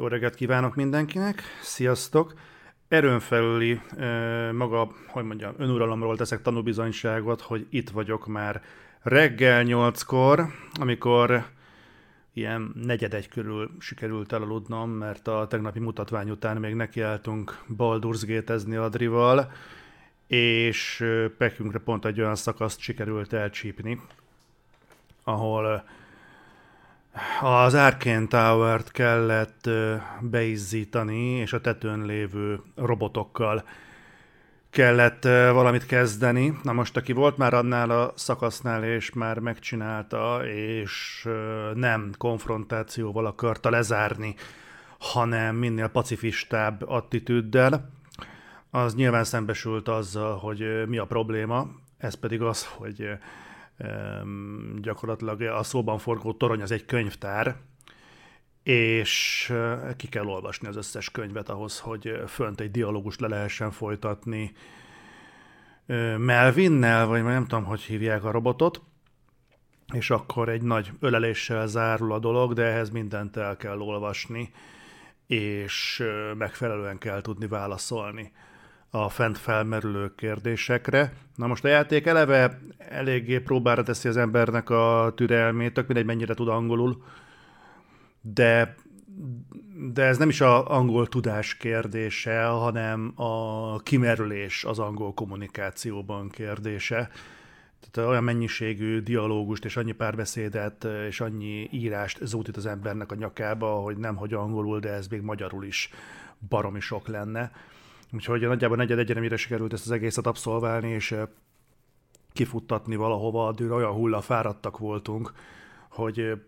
Jó reggelt kívánok mindenkinek, sziasztok! Erőn felüli maga, hogy mondjam, önuralomról teszek tanúbizonyságot, hogy itt vagyok már reggel nyolckor, amikor ilyen negyed körül sikerült elaludnom, mert a tegnapi mutatvány után még nekiálltunk Baldur's Gate-ezni Adrival, és pekünkre pont egy olyan szakaszt sikerült elcsípni, ahol az Arkane Tower-t kellett beizzítani, és a tetőn lévő robotokkal kellett valamit kezdeni. Na most, aki volt már annál a szakasznál, és már megcsinálta, és nem konfrontációval akarta lezárni, hanem minél pacifistább attitűddel, az nyilván szembesült azzal, hogy mi a probléma, ez pedig az, hogy gyakorlatilag a szóban forgó torony az egy könyvtár, és ki kell olvasni az összes könyvet ahhoz, hogy fönt egy dialógust le lehessen folytatni. Melvinnel, vagy nem tudom, hogy hívják a robotot, és akkor egy nagy öleléssel zárul a dolog, de ehhez mindent el kell olvasni, és megfelelően kell tudni válaszolni a fent felmerülő kérdésekre. Na most a játék eleve eléggé próbára teszi az embernek a türelmét, tök mindegy mennyire tud angolul, de, de ez nem is a angol tudás kérdése, hanem a kimerülés az angol kommunikációban kérdése. Tehát olyan mennyiségű dialógust és annyi párbeszédet és annyi írást zúdít az embernek a nyakába, hogy nem hogy angolul, de ez még magyarul is baromi sok lenne. Úgyhogy nagyjából negyed egyre mire sikerült ezt az egészet abszolválni, és kifuttatni valahova, addig olyan hulla fáradtak voltunk, hogy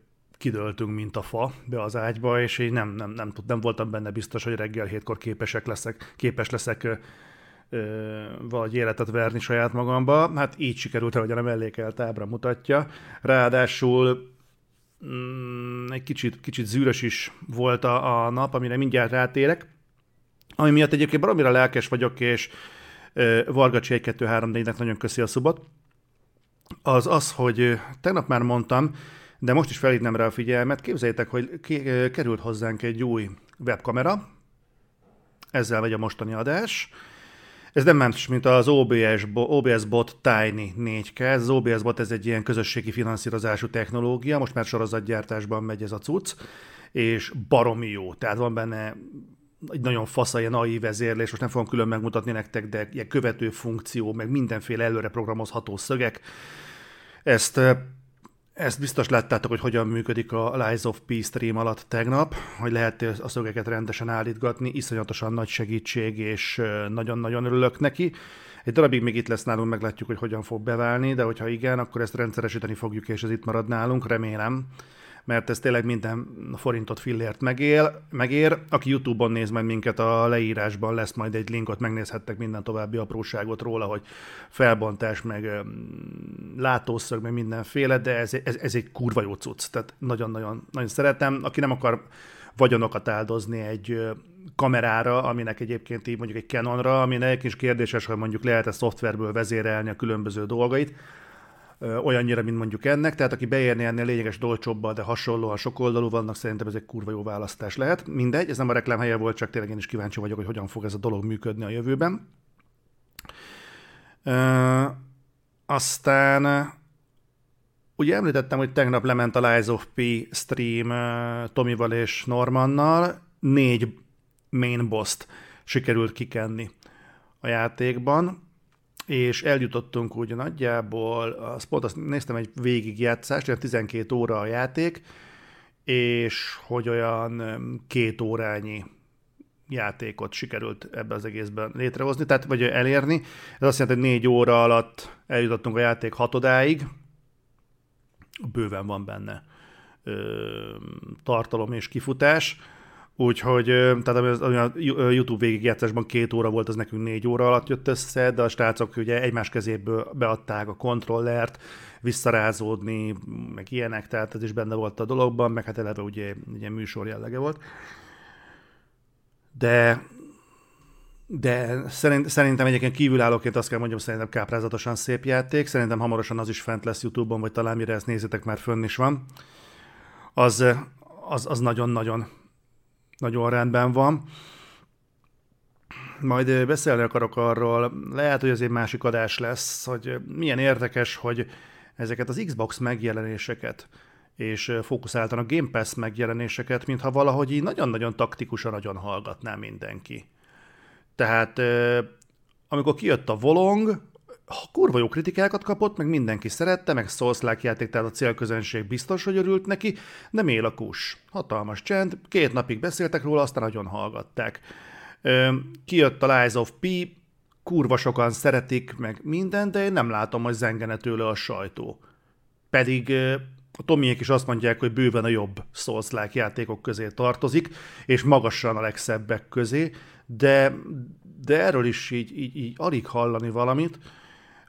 kidöltünk, mint a fa be az ágyba, és én nem, nem, nem, nem voltam benne biztos, hogy reggel hétkor képesek leszek, képes leszek ö, ö, életet verni saját magamba. Hát így sikerült, hogy a mellékelt ábra mutatja. Ráadásul mm, egy kicsit, kicsit zűrös is volt a, a nap, amire mindjárt rátérek. Ami miatt egyébként baromira lelkes vagyok, és Vargacsi 1 2 3 4 nek nagyon köszi a szubot, az az, hogy tegnap már mondtam, de most is felhívnám rá a figyelmet, képzeljétek, hogy került hozzánk egy új webkamera, ezzel megy a mostani adás, ez nem más, mint az OBS, OBS Bot Tiny 4K. Ez az OBS Bot ez egy ilyen közösségi finanszírozású technológia, most már sorozatgyártásban megy ez a cucc, és baromi jó. Tehát van benne egy nagyon fasz, ilyen AI vezérlés, most nem fogom külön megmutatni nektek, de ilyen követő funkció, meg mindenféle előre programozható szögek. Ezt, ezt biztos láttátok, hogy hogyan működik a Lies of P stream alatt tegnap, hogy lehet a szögeket rendesen állítgatni, iszonyatosan nagy segítség, és nagyon-nagyon örülök neki. Egy darabig még itt lesz nálunk, meglátjuk, hogy hogyan fog beválni, de hogyha igen, akkor ezt rendszeresíteni fogjuk, és ez itt marad nálunk, remélem mert ez tényleg minden forintot fillért megél, megér. Aki YouTube-on néz majd minket, a leírásban lesz majd egy link, ott megnézhettek minden további apróságot róla, hogy felbontás, meg látószög, meg mindenféle, de ez, ez, ez egy kurva jó cucc, tehát nagyon-nagyon nagyon szeretem. Aki nem akar vagyonokat áldozni egy kamerára, aminek egyébként így mondjuk egy Canonra, aminek is kérdéses, hogy mondjuk lehet-e szoftverből vezérelni a különböző dolgait, olyannyira, mint mondjuk ennek, tehát aki beérni ennél lényeges dolcsóbbal, de hasonlóan sokoldalú vannak, szerintem ez egy kurva jó választás lehet. Mindegy, ez nem a reklám helye volt, csak tényleg én is kíváncsi vagyok, hogy hogyan fog ez a dolog működni a jövőben. Uh, aztán ugye említettem, hogy tegnap lement a Lies of P stream Tomival és Normannal, négy main boss sikerült kikenni a játékban és eljutottunk úgy nagyjából, azt pont azt néztem egy végigjátszást, olyan 12 óra a játék, és hogy olyan két órányi játékot sikerült ebbe az egészben létrehozni, tehát vagy elérni. Ez azt jelenti, hogy négy óra alatt eljutottunk a játék hatodáig, bőven van benne ö, tartalom és kifutás, Úgyhogy, tehát ami a YouTube végigjátszásban két óra volt, az nekünk négy óra alatt jött össze, de a srácok ugye egymás kezéből beadták a kontrollert, visszarázódni, meg ilyenek, tehát ez is benne volt a dologban, meg hát eleve ugye ugye műsor jellege volt. De de szerint, szerintem egyébként kívülállóként azt kell mondjam, szerintem káprázatosan szép játék, szerintem hamarosan az is fent lesz YouTube-on, vagy talán mire ezt nézitek, már fönn is van. Az, az, az nagyon-nagyon nagyon rendben van. Majd beszélni akarok arról, lehet, hogy ez egy másik adás lesz, hogy milyen érdekes, hogy ezeket az Xbox megjelenéseket és fókuszáltan a Game Pass megjelenéseket, mintha valahogy így nagyon-nagyon taktikusan nagyon hallgatná mindenki. Tehát amikor kijött a Volong, kurva jó kritikákat kapott, meg mindenki szerette, meg souls játék, tehát a célközönség biztos, hogy örült neki, de mél a kus. Hatalmas csend, két napig beszéltek róla, aztán nagyon hallgatták. Kijött a Lies of P, kurva sokan szeretik, meg minden, de én nem látom, hogy zengene tőle a sajtó. Pedig a Tomiék is azt mondják, hogy bőven a jobb souls játékok közé tartozik, és magasan a legszebbek közé, de, de erről is így, így, így alig hallani valamit.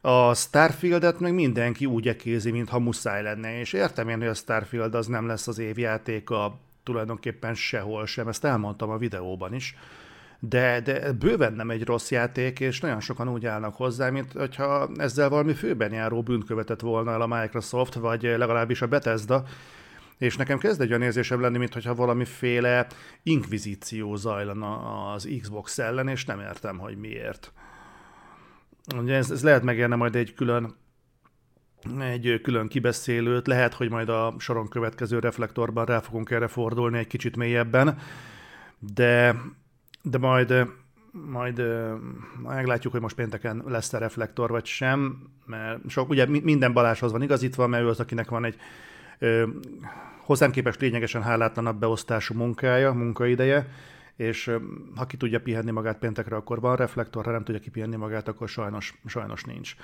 A Starfieldet meg mindenki úgy ekézi, mintha muszáj lenne, és értem én, hogy a Starfield az nem lesz az évjátéka tulajdonképpen sehol sem, ezt elmondtam a videóban is, de, de bőven nem egy rossz játék, és nagyon sokan úgy állnak hozzá, mint hogyha ezzel valami főben járó bűnt követett volna el a Microsoft, vagy legalábbis a Bethesda, és nekem kezd egy olyan érzésem lenni, mintha valamiféle inkvizíció zajlana az Xbox ellen, és nem értem, hogy miért. Ugye ez, ez lehet megérne majd egy külön egy külön kibeszélőt, lehet, hogy majd a soron következő reflektorban rá fogunk erre fordulni egy kicsit mélyebben, de, de majd, majd meglátjuk, hogy most pénteken lesz-e reflektor vagy sem, mert sok, ugye minden Balázshoz van igazítva, mert ő az, akinek van egy ö, hozzám képest lényegesen hálátlanabb beosztású munkája, munkaideje, és ha ki tudja pihenni magát péntekre, akkor van reflektor, ha nem tudja kipihenni magát, akkor sajnos, sajnos nincs.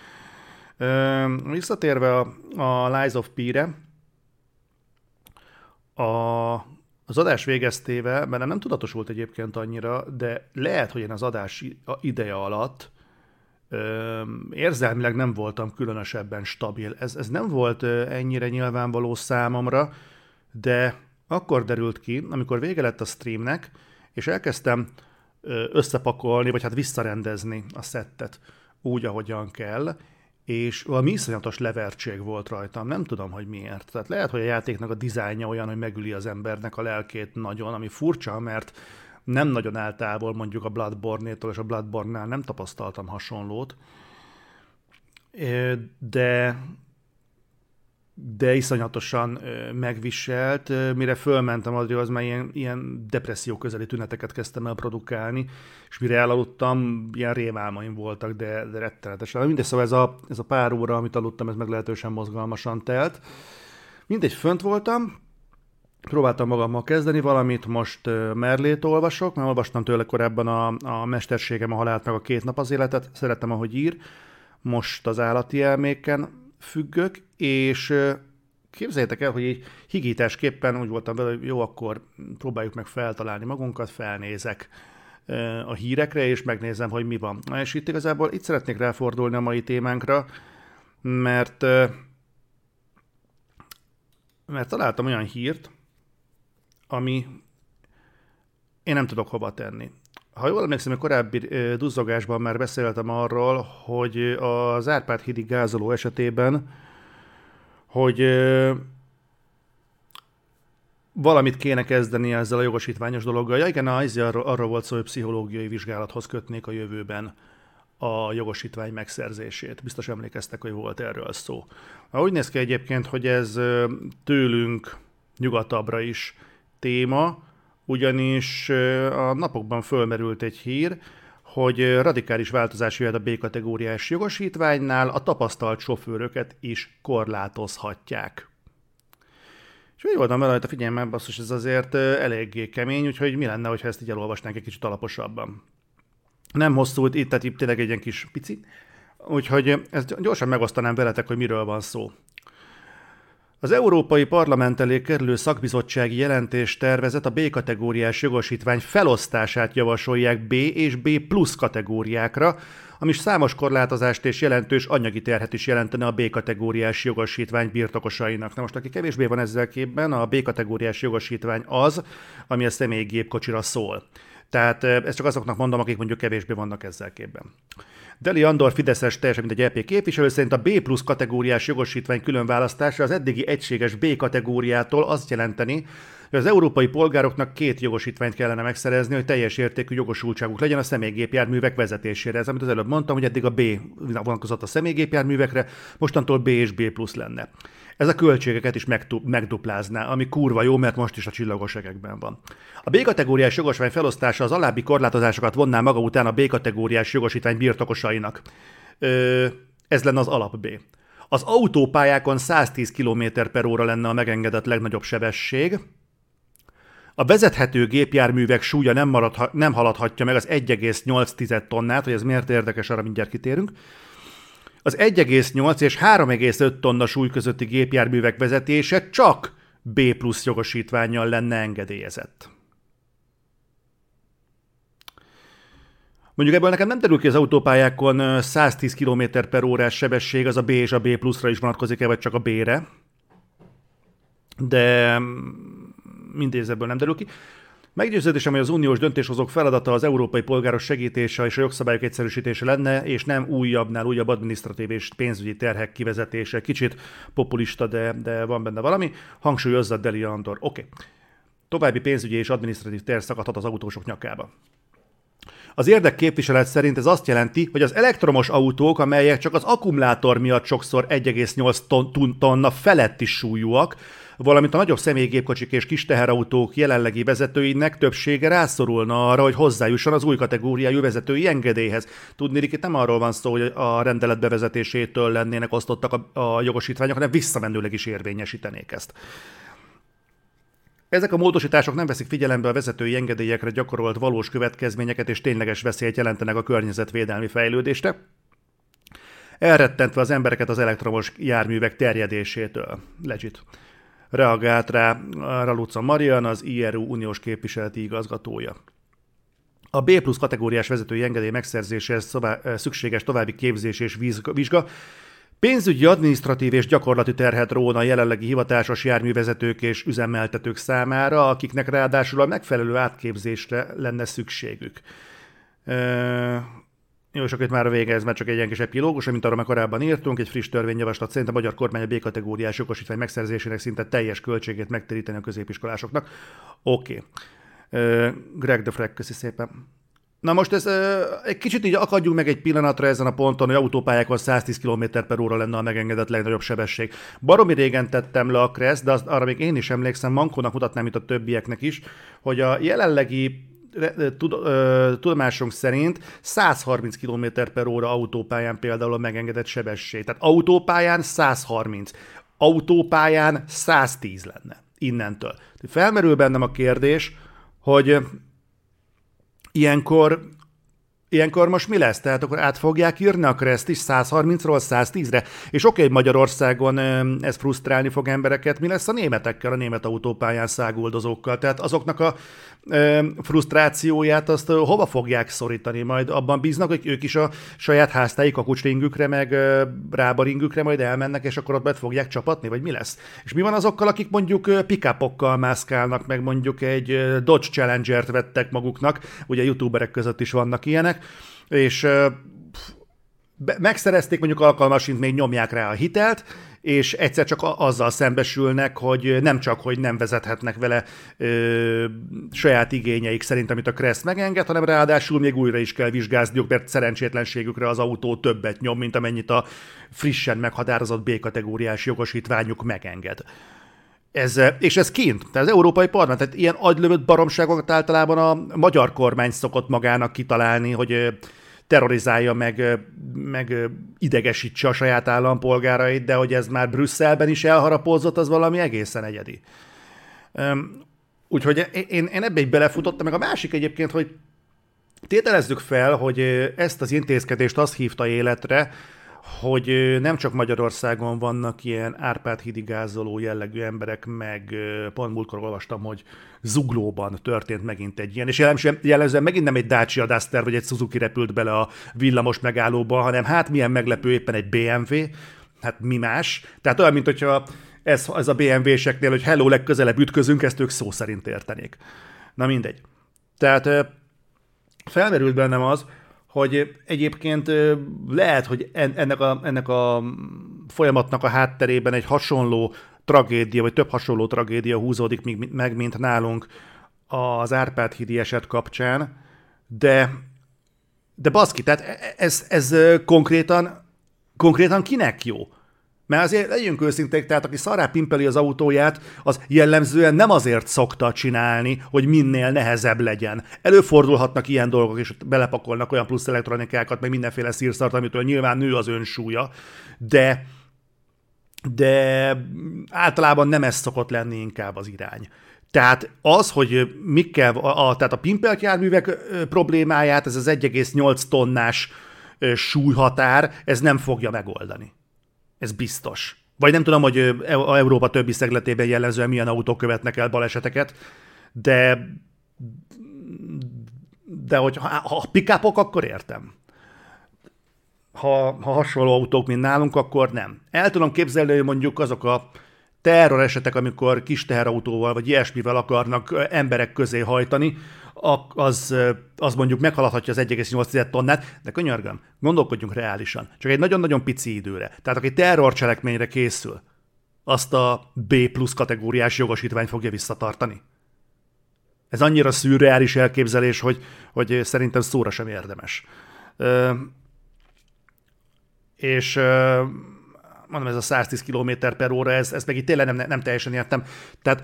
Visszatérve a, a Lies of P-re, a, az adás végeztével, mert nem tudatosult egyébként annyira, de lehet, hogy én az adás ideje alatt érzelmileg nem voltam különösebben stabil. Ez, ez nem volt ennyire nyilvánvaló számomra, de akkor derült ki, amikor vége lett a streamnek, és elkezdtem összepakolni, vagy hát visszarendezni a szettet úgy, ahogyan kell, és valami iszonyatos levertség volt rajtam, nem tudom, hogy miért. Tehát lehet, hogy a játéknak a dizájnja olyan, hogy megüli az embernek a lelkét nagyon, ami furcsa, mert nem nagyon állt mondjuk a Bloodborne-tól, és a Bloodborne-nál nem tapasztaltam hasonlót. De de iszonyatosan megviselt, mire fölmentem az már ilyen, ilyen depresszió közeli tüneteket kezdtem el produkálni, és mire elaludtam, ilyen rémálmaim voltak, de, de rettenetesen. Mindegy, szóval ez a, ez a pár óra, amit aludtam, ez meglehetősen mozgalmasan telt. Mindegy, fönt voltam, próbáltam magammal kezdeni valamit, most Merlét olvasok, mert olvastam tőle korábban a, a Mesterségem a haláltnak a két nap az életet, szeretem, ahogy ír, most az állati elméken függök, és képzeljétek el, hogy így higításképpen úgy voltam vele, hogy jó, akkor próbáljuk meg feltalálni magunkat, felnézek a hírekre, és megnézem, hogy mi van. És itt igazából itt szeretnék ráfordulni a mai témánkra, mert mert találtam olyan hírt, ami én nem tudok hova tenni. Ha jól emlékszem, a korábbi duzzogásban már beszéltem arról, hogy az Árpád hídi gázoló esetében, hogy valamit kéne kezdeni ezzel a jogosítványos dologgal. Ja igen, az arról, arról volt szó, hogy pszichológiai vizsgálathoz kötnék a jövőben a jogosítvány megszerzését. Biztos emlékeztek, hogy volt erről szó. Úgy néz ki egyébként, hogy ez tőlünk nyugatabbra is téma, ugyanis a napokban fölmerült egy hír, hogy radikális változás jöhet a B-kategóriás jogosítványnál, a tapasztalt sofőröket is korlátozhatják. És úgy voltam vele, hogy a figyelmem, basszus, ez azért eléggé kemény, úgyhogy mi lenne, ha ezt így elolvasnánk egy kicsit alaposabban. Nem hosszú, itt, tehát itt tényleg egy ilyen kis pici. Úgyhogy ezt gyorsan megosztanám veletek, hogy miről van szó. Az Európai Parlament elé kerülő szakbizottsági jelentés tervezet a B-kategóriás jogosítvány felosztását javasolják B és B plusz kategóriákra, ami számos korlátozást és jelentős anyagi terhet is jelentene a B-kategóriás jogosítvány birtokosainak. Na most, aki kevésbé van ezzel képben, a B-kategóriás jogosítvány az, ami a személygépkocsira szól. Tehát ezt csak azoknak mondom, akik mondjuk kevésbé vannak ezzel képben. Deli Andor Fideszes teljesen mint egy EP képviselő szerint a B plusz kategóriás jogosítvány külön választása az eddigi egységes B kategóriától azt jelenteni, hogy az európai polgároknak két jogosítványt kellene megszerezni, hogy teljes értékű jogosultságuk legyen a személygépjárművek vezetésére. Ez, amit az előbb mondtam, hogy eddig a B vonatkozott a személygépjárművekre, mostantól B és B plusz lenne. Ez a költségeket is megduplázná, ami kurva jó, mert most is a csillagos egekben van. A B-kategóriás jogosvány felosztása az alábbi korlátozásokat vonná maga után a B-kategóriás jogosítvány birtokosainak. Ö, ez lenne az alap B. Az autópályákon 110 km per óra lenne a megengedett legnagyobb sebesség. A vezethető gépjárművek súlya nem, maradha, nem haladhatja meg az 1,8 tonnát, hogy ez miért érdekes, arra mindjárt kitérünk. Az 1,8 és 3,5 tonna súly közötti gépjárművek vezetése csak B plusz jogosítványjal lenne engedélyezett. Mondjuk ebből nekem nem terül ki az autópályákon 110 km per órás sebesség, az a B és a B pluszra is vonatkozik-e, vagy csak a B-re. De mindez ebből nem derül ki. Meggyőződésem, hogy az uniós döntéshozók feladata az európai polgáros segítése és a jogszabályok egyszerűsítése lenne, és nem újabbnál újabb adminisztratív és pénzügyi terhek kivezetése. Kicsit populista, de, de van benne valami. Hangsúlyozza Deli Andor. Oké. Okay. További pénzügyi és adminisztratív terh szakadhat az autósok nyakába. Az érdekképviselet szerint ez azt jelenti, hogy az elektromos autók, amelyek csak az akkumulátor miatt sokszor 1,8 ton, tonna feletti súlyúak, valamint a nagyobb személygépkocsik és kis teherautók jelenlegi vezetőinek többsége rászorulna arra, hogy hozzájusson az új kategóriájú vezetői engedélyhez. Tudni, itt nem arról van szó, hogy a rendelet bevezetésétől lennének osztottak a, a jogosítványok, hanem visszamenőleg is érvényesítenék ezt. Ezek a módosítások nem veszik figyelembe a vezetői engedélyekre gyakorolt valós következményeket és tényleges veszélyt jelentenek a környezetvédelmi fejlődésre, elrettentve az embereket az elektromos járművek terjedésétől. Legit. Reagált rá Raluca Marian, az IRU uniós képviseleti igazgatója. A B plusz kategóriás vezetői engedély megszerzéséhez szükséges további képzés és vizsga Pénzügyi, adminisztratív és gyakorlati terhet róna a jelenlegi hivatásos járművezetők és üzemeltetők számára, akiknek ráadásul a megfelelő átképzésre lenne szükségük. Jó, és akkor itt már a vége, ez már csak egy ilyen kis epilógus, mint arra már korábban írtunk, egy friss törvényjavaslat szerint a magyar kormány a B-kategóriás jogosítvány megszerzésének szinte teljes költségét megtéríteni a középiskolásoknak. Oké. Okay. Greg de Freck, köszi szépen. Na most ez egy kicsit így akadjunk meg egy pillanatra ezen a ponton, hogy autópályákon 110 km per óra lenne a megengedett legnagyobb sebesség. Baromi régen tettem le a Kressz, de az, arra még én is emlékszem, Mankónak mutatnám, mint a többieknek is, hogy a jelenlegi tud, tudomásunk szerint 130 km per óra autópályán például a megengedett sebesség. Tehát autópályán 130, autópályán 110 lenne innentől. Felmerül bennem a kérdés, hogy ilyenkor Ilyenkor most mi lesz? Tehát akkor át fogják írni a Kreszt is 130-ról 110-re? És oké, okay, Magyarországon ez frusztrálni fog embereket. Mi lesz a németekkel, a német autópályán száguldozókkal? Tehát azoknak a frusztrációját azt hova fogják szorítani? Majd abban bíznak, hogy ők is a saját háztáik a kucsringükre, meg rábaringükre majd elmennek, és akkor ott bet fogják csapatni, vagy mi lesz? És mi van azokkal, akik mondjuk pikápokkal mászkálnak, meg mondjuk egy Dodge Challenger-t vettek maguknak, ugye youtuberek között is vannak ilyenek, és megszerezték mondjuk alkalmasint, még nyomják rá a hitelt, és egyszer csak azzal szembesülnek, hogy nem csak, hogy nem vezethetnek vele ö, saját igényeik szerint, amit a Kressz megenged, hanem ráadásul még újra is kell vizsgázniuk, mert szerencsétlenségükre az autó többet nyom, mint amennyit a frissen meghatározott B-kategóriás jogosítványuk megenged. Ez, és ez kint, tehát az Európai Parlament, tehát ilyen agylövött baromságokat általában a magyar kormány szokott magának kitalálni, hogy terrorizálja, meg, meg idegesítse a saját állampolgárait, de hogy ez már Brüsszelben is elharapózott, az valami egészen egyedi. Úgyhogy én, én ebbe egy belefutottam, meg a másik egyébként, hogy tételezzük fel, hogy ezt az intézkedést azt hívta életre, hogy nem csak Magyarországon vannak ilyen Árpád hidigázoló jellegű emberek, meg pont múltkor olvastam, hogy Zuglóban történt megint egy ilyen, és jellemzően megint nem egy Dacia Duster vagy egy Suzuki repült bele a villamos megállóba, hanem hát milyen meglepő éppen egy BMW, hát mi más. Tehát olyan, mint hogyha ez, ez a BMW-seknél, hogy hello, legközelebb ütközünk, ezt ők szó szerint értenék. Na mindegy. Tehát felmerült bennem az, hogy egyébként lehet, hogy ennek a, ennek a folyamatnak a hátterében egy hasonló tragédia, vagy több hasonló tragédia húzódik meg, mint nálunk az Árpád hídi eset kapcsán, de, de baszki, tehát e, ez, ez konkrétan, konkrétan kinek jó? Mert azért legyünk őszinték, tehát aki szarrá pimpeli az autóját, az jellemzően nem azért szokta csinálni, hogy minél nehezebb legyen. Előfordulhatnak ilyen dolgok, és belepakolnak olyan plusz elektronikákat, meg mindenféle szírszart, amitől nyilván nő az önsúlya, de de általában nem ez szokott lenni inkább az irány. Tehát az, hogy mikkel, a, a, tehát a pimpelt járművek problémáját, ez az 1,8 tonnás súlyhatár, ez nem fogja megoldani. Ez biztos. Vagy nem tudom, hogy a Európa többi szegletében jellemzően milyen autók követnek el baleseteket, de de hogy ha, ha pikápok, akkor értem. Ha, ha hasonló autók, mint nálunk, akkor nem. El tudom képzelni, hogy mondjuk azok a terror esetek, amikor kis teherautóval vagy ilyesmivel akarnak emberek közé hajtani, az, az mondjuk meghaladhatja az 1,8 tonnát, de könyörgöm, gondolkodjunk reálisan. Csak egy nagyon-nagyon pici időre. Tehát aki terrorcselekményre készül, azt a B plusz kategóriás jogosítvány fogja visszatartani. Ez annyira szürreális elképzelés, hogy, hogy szerintem szóra sem érdemes. Ö, és ö, mondom, ez a 110 km per óra, ez, ez meg itt tényleg nem, nem teljesen értem. Tehát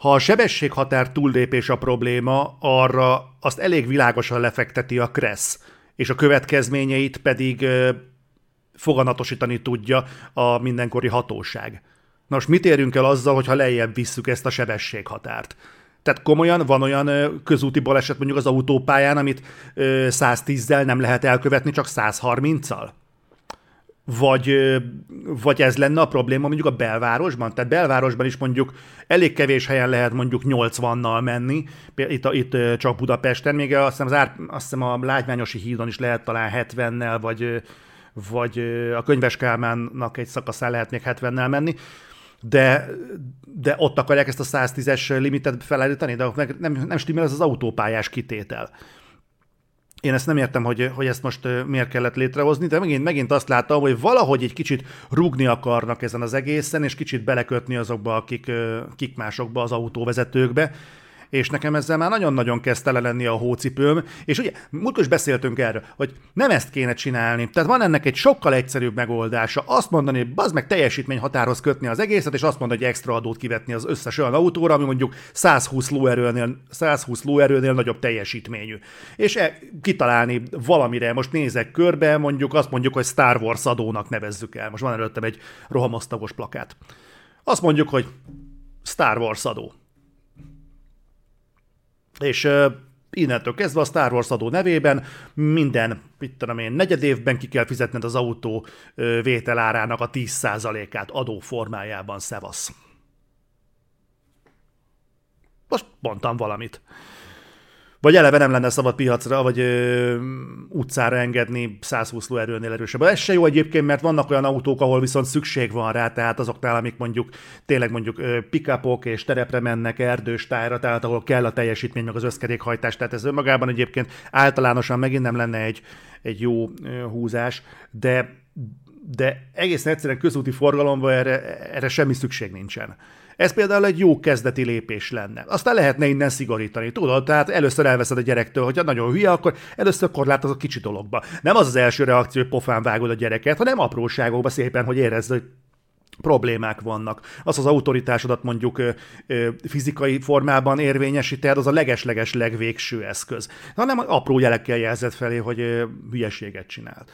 ha a sebességhatár túllépés a probléma, arra azt elég világosan lefekteti a Kressz, és a következményeit pedig ö, foganatosítani tudja a mindenkori hatóság. Nos, mit érünk el azzal, hogyha lejjebb visszük ezt a sebességhatárt? Tehát komolyan van olyan közúti baleset mondjuk az autópályán, amit 110-zel nem lehet elkövetni, csak 130-al? Vagy, vagy ez lenne a probléma mondjuk a belvárosban? Tehát belvárosban is mondjuk elég kevés helyen lehet mondjuk 80-nal menni, itt, itt csak Budapesten, még azt hiszem, az ár, azt hiszem a Lágymányosi hídon is lehet talán 70-nel, vagy, vagy a Könyves Kálmánnak egy szakaszán lehet még 70-nel menni, de, de ott akarják ezt a 110-es limitet felállítani, de nem, nem stimmel ez az autópályás kitétel. Én ezt nem értem, hogy, hogy ezt most miért kellett létrehozni, de megint, megint azt láttam, hogy valahogy egy kicsit rugni akarnak ezen az egészen, és kicsit belekötni azokba a kik, kik másokba, az autóvezetőkbe, és nekem ezzel már nagyon-nagyon kezd tele lenni a hócipőm, és ugye múltkor is beszéltünk erről, hogy nem ezt kéne csinálni, tehát van ennek egy sokkal egyszerűbb megoldása, azt mondani, hogy bazd meg teljesítmény határhoz kötni az egészet, és azt mondani, hogy extra adót kivetni az összes olyan autóra, ami mondjuk 120 lóerőnél, 120 lóerőnél nagyobb teljesítményű. És e, kitalálni valamire, most nézek körbe, mondjuk azt mondjuk, hogy Star Wars adónak nevezzük el. Most van előttem egy rohamosztagos plakát. Azt mondjuk, hogy Star Wars adó. És innentől kezdve a Star Wars adó nevében minden, mit tudom én, negyed évben ki kell fizetned az autó vételárának a 10%-át adó formájában, szevasz. Most mondtam valamit vagy eleve nem lenne szabad piacra, vagy ö, utcára engedni 120 lóerőnél erősebb. Ez se jó egyébként, mert vannak olyan autók, ahol viszont szükség van rá, tehát azoknál, amik mondjuk tényleg mondjuk pikapok és terepre mennek, erdős tájra, tehát ahol kell a teljesítmény, meg az összkerékhajtás, tehát ez önmagában egyébként általánosan megint nem lenne egy, egy jó húzás, de de egészen egyszerűen közúti forgalomban erre, erre semmi szükség nincsen. Ez például egy jó kezdeti lépés lenne. Aztán lehetne innen szigorítani, tudod? Tehát először elveszed a gyerektől, hogyha nagyon hülye, akkor először korlátozod a kicsi dologba. Nem az az első reakció, hogy pofán vágod a gyereket, hanem apróságokba szépen, hogy érezd, hogy problémák vannak. Az az autoritásodat mondjuk ö, ö, fizikai formában érvényesíted, az a legesleges legvégső eszköz. Hanem apró jelekkel jelzett felé, hogy ö, hülyeséget csinál.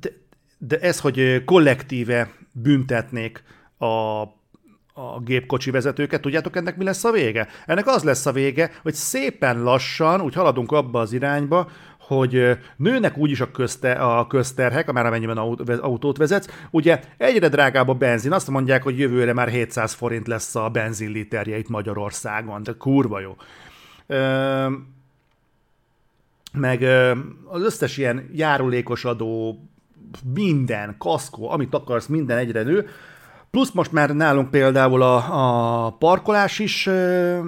De, de ez, hogy kollektíve büntetnék a a gépkocsi vezetőket, tudjátok ennek mi lesz a vége? Ennek az lesz a vége, hogy szépen lassan úgy haladunk abba az irányba, hogy nőnek úgyis a, közte, a közterhek, már amennyiben autót vezetsz, ugye egyre drágább a benzin, azt mondják, hogy jövőre már 700 forint lesz a benzinliterje itt Magyarországon, de kurva jó. Meg az összes ilyen járulékos adó, minden, kaszkó, amit akarsz, minden egyre nő, Plusz most már nálunk például a, a parkolás is ö,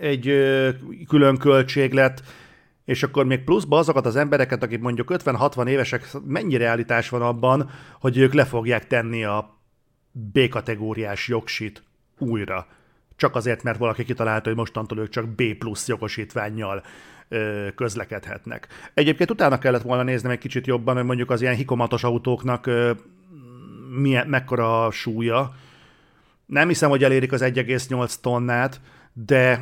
egy ö, külön költség lett, és akkor még pluszba azokat az embereket, akik mondjuk 50-60 évesek, mennyi realitás van abban, hogy ők le fogják tenni a B-kategóriás jogsit újra. Csak azért, mert valaki kitalálta, hogy mostantól ők csak B plusz jogosítványjal ö, közlekedhetnek. Egyébként utána kellett volna nézni egy kicsit jobban, hogy mondjuk az ilyen hikomatos autóknak milyen, mekkora a súlya. Nem hiszem, hogy elérik az 1,8 tonnát, de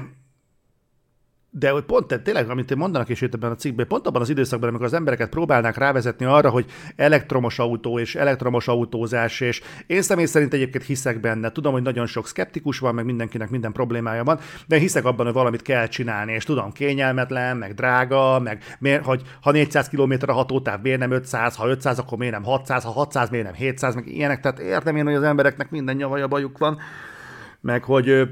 de hogy pont tényleg, amit mondanak is itt ebben a cikkben, pont abban az időszakban, amikor az embereket próbálnák rávezetni arra, hogy elektromos autó és elektromos autózás, és én személy szerint egyébként hiszek benne. Tudom, hogy nagyon sok szkeptikus van, meg mindenkinek minden problémája van, de hiszek abban, hogy valamit kell csinálni, és tudom, kényelmetlen, meg drága, meg miért, hogy ha 400 km a hatótáv, miért nem 500, ha 500, akkor miért nem 600, ha 600, miért nem 700, meg ilyenek, tehát értem én, hogy az embereknek minden nyavaja bajuk van, meg hogy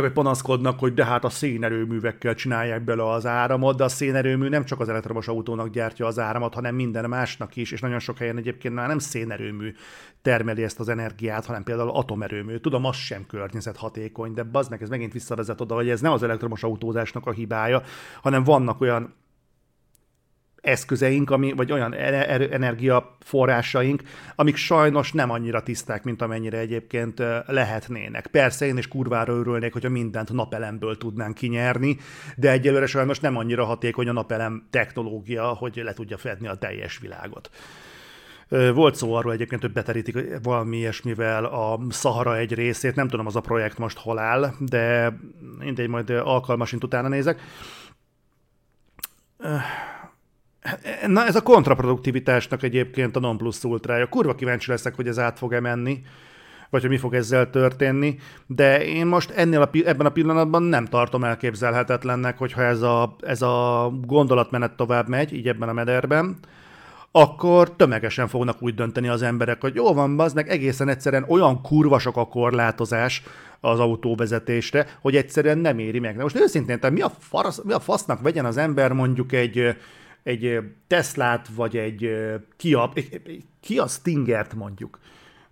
hogy panaszkodnak, hogy de hát a szénerőművekkel csinálják bele az áramot, de a szénerőmű nem csak az elektromos autónak gyártja az áramot, hanem minden másnak is, és nagyon sok helyen egyébként már nem szénerőmű termeli ezt az energiát, hanem például atomerőmű. Tudom, az sem környezethatékony, de bazd meg, ez megint visszavezet oda, hogy ez nem az elektromos autózásnak a hibája, hanem vannak olyan eszközeink, ami, vagy olyan energiaforrásaink, amik sajnos nem annyira tiszták, mint amennyire egyébként lehetnének. Persze én is kurvára örülnék, hogyha mindent napelemből tudnánk kinyerni, de egyelőre sajnos nem annyira hatékony a napelem technológia, hogy le tudja fedni a teljes világot. Volt szó arról egyébként, hogy beterítik valami ilyesmivel a Szahara egy részét, nem tudom, az a projekt most hol áll, de mindegy, majd alkalmasint utána nézek Na ez a kontraproduktivitásnak egyébként a non plus ultrája. Kurva kíváncsi leszek, hogy ez át fog-e menni, vagy hogy mi fog ezzel történni, de én most ennél a, ebben a pillanatban nem tartom elképzelhetetlennek, hogyha ez a, ez a gondolatmenet tovább megy, így ebben a mederben, akkor tömegesen fognak úgy dönteni az emberek, hogy jó van, az meg egészen egyszerűen olyan kurvasok a korlátozás az autóvezetésre, hogy egyszerűen nem éri meg. De most őszintén, tehát mi a, fasz, mi a fasznak vegyen az ember mondjuk egy egy Teslát, vagy egy Kia, egy Kia Stingert mondjuk,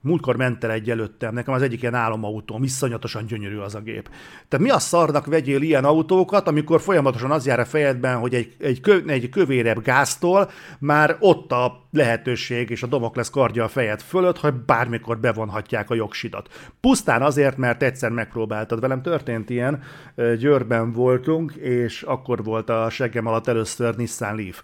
Múltkor ment el egy előttem, nekem az egyik ilyen álomautó, iszonyatosan gyönyörű az a gép. Tehát mi a szarnak vegyél ilyen autókat, amikor folyamatosan az jár a fejedben, hogy egy, egy, kö, egy kövérebb gáztól már ott a lehetőség és a Domoklesz kardja a fejed fölött, hogy bármikor bevonhatják a jogsidat. Pusztán azért, mert egyszer megpróbáltad. Velem történt ilyen, Győrben voltunk, és akkor volt a seggem alatt először Nissan Leaf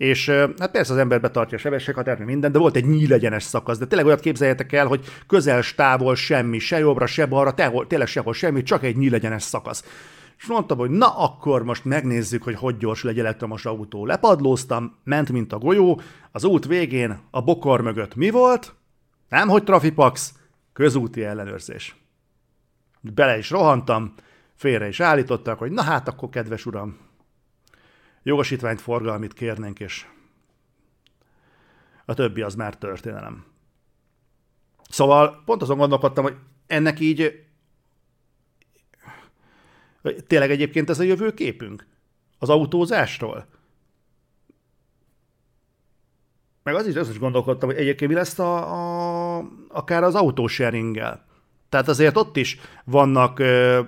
és hát persze az ember betartja a sebességhatárt, minden, de volt egy nyílegyenes szakasz, de tényleg olyat képzeljetek el, hogy közel távol semmi, se jobbra, se balra, tehol, tényleg sehol semmi, csak egy nyílegyenes szakasz. És mondtam, hogy na akkor most megnézzük, hogy hogy gyorsul egy elektromos autó. Lepadlóztam, ment, mint a golyó, az út végén, a bokor mögött mi volt? Nem, hogy trafipax, közúti ellenőrzés. Bele is rohantam, félre is állítottak, hogy na hát akkor kedves uram, jogosítványt, forgalmit kérnénk, és a többi az már történelem. Szóval pont azon gondolkodtam, hogy ennek így tényleg egyébként ez a jövőképünk? Az autózásról? Meg az is, az is gondolkodtam, hogy egyébként mi lesz a, a, akár az autósharinggel. Tehát azért ott is vannak ö,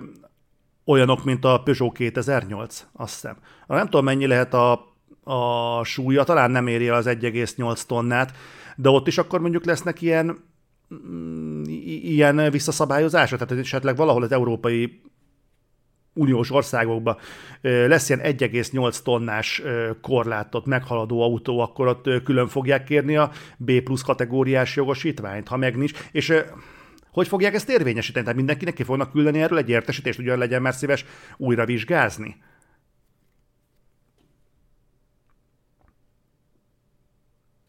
olyanok, mint a Peugeot 2008, azt hiszem. Nem tudom, mennyi lehet a, a súlya, talán nem éri el az 1,8 tonnát, de ott is akkor mondjuk lesznek ilyen, mm, ilyen visszaszabályozások, tehát esetleg valahol az európai uniós országokban lesz ilyen 1,8 tonnás korlátot meghaladó autó, akkor ott külön fogják kérni a B plusz kategóriás jogosítványt, ha meg nincs. És hogy fogják ezt érvényesíteni? Tehát mindenkinek ki fognak küldeni erről egy értesítést, ugyan legyen már szíves újra vizsgázni?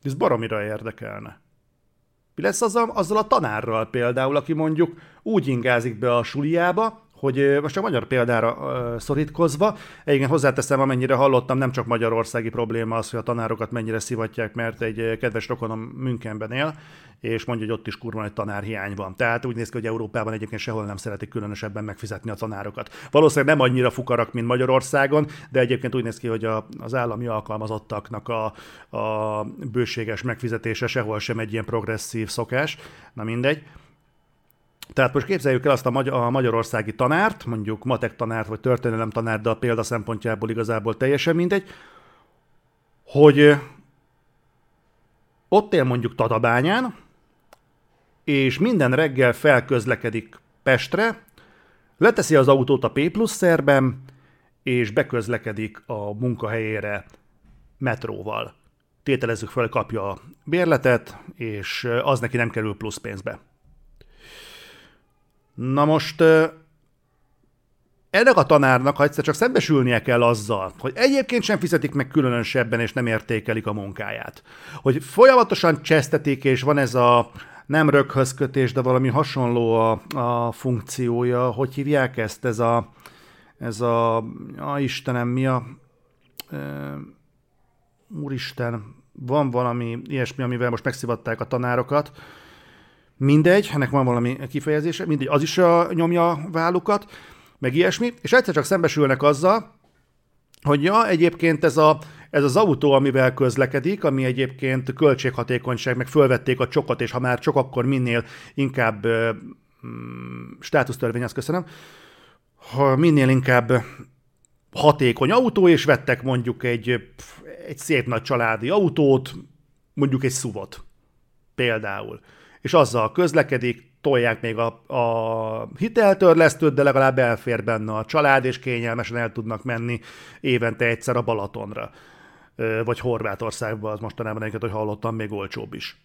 Ez baromira érdekelne. Mi lesz azzal, azzal a tanárral például, aki mondjuk úgy ingázik be a suliába, hogy most csak magyar példára szorítkozva, igen, hozzáteszem, amennyire hallottam, nem csak magyarországi probléma az, hogy a tanárokat mennyire szivatják, mert egy kedves rokonom Münchenben él, és mondja, hogy ott is kurva egy tanárhiány van. Tehát úgy néz ki, hogy Európában egyébként sehol nem szeretik különösebben megfizetni a tanárokat. Valószínűleg nem annyira fukarak, mint Magyarországon, de egyébként úgy néz ki, hogy a, az állami alkalmazottaknak a, a bőséges megfizetése sehol sem egy ilyen progresszív szokás. Na mindegy. Tehát most képzeljük el azt a, magy- a magyarországi tanárt, mondjuk matek tanárt, vagy történelem tanárt, de a példa szempontjából igazából teljesen mindegy, hogy ott él mondjuk Tatabányán, és minden reggel felközlekedik Pestre, leteszi az autót a P plusz szerben, és beközlekedik a munkahelyére metróval. Tételezzük fel, kapja a bérletet, és az neki nem kerül plusz pénzbe. Na most ennek a tanárnak ha egyszer csak szembesülnie kell azzal, hogy egyébként sem fizetik meg különösebben, és nem értékelik a munkáját. Hogy folyamatosan csesztetik, és van ez a nem röghöz kötés, de valami hasonló a, a funkciója. Hogy hívják ezt? Ez a, ez a, a Istenem, mi a, e, úristen, van valami ilyesmi, amivel most megszivatták a tanárokat. Mindegy, ennek van valami kifejezése, mindegy, az is a, nyomja a vállukat, meg ilyesmi, és egyszer csak szembesülnek azzal, hogy ja, egyébként ez, a, ez az autó, amivel közlekedik, ami egyébként költséghatékonyság, meg fölvették a csokot, és ha már csak akkor minél inkább mm, státusztörvény, azt köszönöm, ha minél inkább hatékony autó, és vettek mondjuk egy, egy szép nagy családi autót, mondjuk egy szuvot például, és azzal közlekedik, tolják még a, a hiteltörlesztőt, de legalább elfér benne a család, és kényelmesen el tudnak menni évente egyszer a Balatonra. Vagy Horvátországba, az mostanában egyiket, hogy hallottam, még olcsóbb is.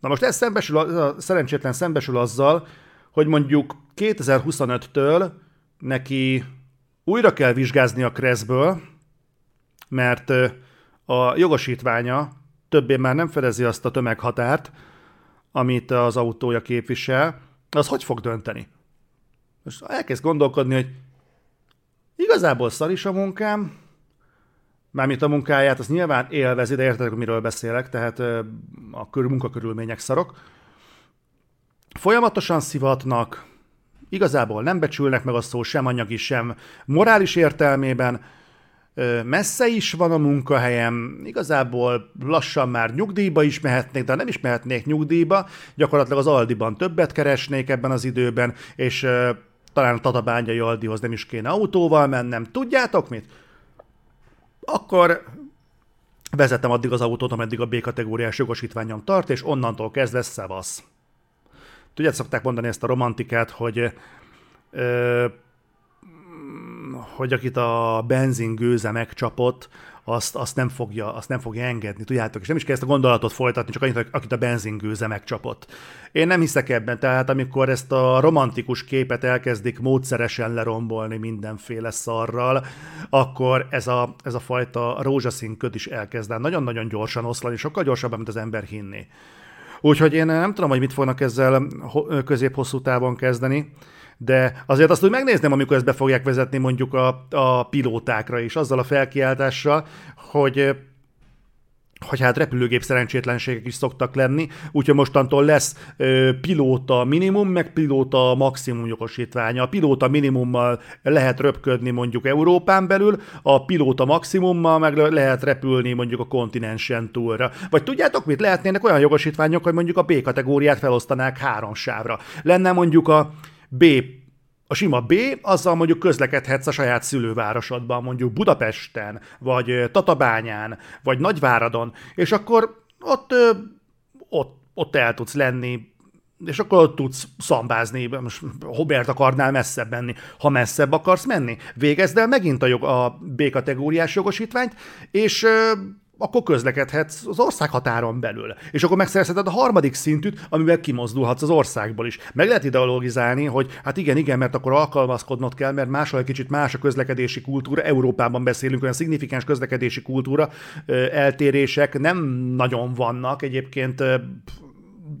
Na most ez szembesül, a szerencsétlen szembesül azzal, hogy mondjuk 2025-től neki újra kell vizsgázni a kreszből, mert a jogosítványa többé már nem fedezi azt a tömeghatárt, amit az autója képvisel, az hogy fog dönteni? Most elkezd gondolkodni, hogy igazából szar is a munkám, mármint a munkáját, az nyilván élvezi, de érted, miről beszélek, tehát a munkakörülmények szarok. Folyamatosan szivatnak, igazából nem becsülnek meg a szó sem anyagi, sem morális értelmében, messze is van a munkahelyem, igazából lassan már nyugdíjba is mehetnék, de nem is mehetnék nyugdíjba, gyakorlatilag az Aldiban többet keresnék ebben az időben, és talán a Tatabányai Aldihoz nem is kéne autóval mennem. Tudjátok mit? Akkor vezetem addig az autót, ameddig a B-kategóriás jogosítványom tart, és onnantól kezdve szevasz. Tudjátok, szokták mondani ezt a romantikát, hogy ö, hogy akit a benzin gőze megcsapott, azt, azt, nem fogja, azt nem fogja engedni, tudjátok, és nem is kell ezt a gondolatot folytatni, csak annyit, akit a benzingőze megcsapott. Én nem hiszek ebben, tehát amikor ezt a romantikus képet elkezdik módszeresen lerombolni mindenféle szarral, akkor ez a, ez a fajta rózsaszín köd is elkezd nagyon-nagyon gyorsan oszlani, sokkal gyorsabban, mint az ember hinni. Úgyhogy én nem tudom, hogy mit fognak ezzel közép-hosszú távon kezdeni, de azért azt úgy megnézném, amikor ezt be fogják vezetni mondjuk a, a pilótákra is, azzal a felkiáltással, hogy hogy hát repülőgép szerencsétlenségek is szoktak lenni, úgyhogy mostantól lesz ö, pilóta minimum, meg pilóta maximum jogosítványa. A pilóta minimummal lehet röpködni mondjuk Európán belül, a pilóta maximummal meg lehet repülni mondjuk a kontinensen túlra. Vagy tudjátok mit? Lehetnének olyan jogosítványok, hogy mondjuk a B kategóriát felosztanák három sávra. Lenne mondjuk a B a sima B, azzal mondjuk közlekedhetsz a saját szülővárosodban, mondjuk Budapesten, vagy Tatabányán, vagy Nagyváradon, és akkor ott, ott, ott el tudsz lenni, és akkor ott tudsz szambázni, most Hobert akarnál messzebb menni. Ha messzebb akarsz menni, végezd el megint a, jog, a B kategóriás jogosítványt, és akkor közlekedhetsz az ország határon belül. És akkor megszerezheted a harmadik szintűt, amivel kimozdulhatsz az országból is. Meg lehet ideologizálni, hogy hát igen, igen, mert akkor alkalmazkodnod kell, mert máshol egy kicsit más a közlekedési kultúra. Európában beszélünk, olyan szignifikáns közlekedési kultúra eltérések nem nagyon vannak. Egyébként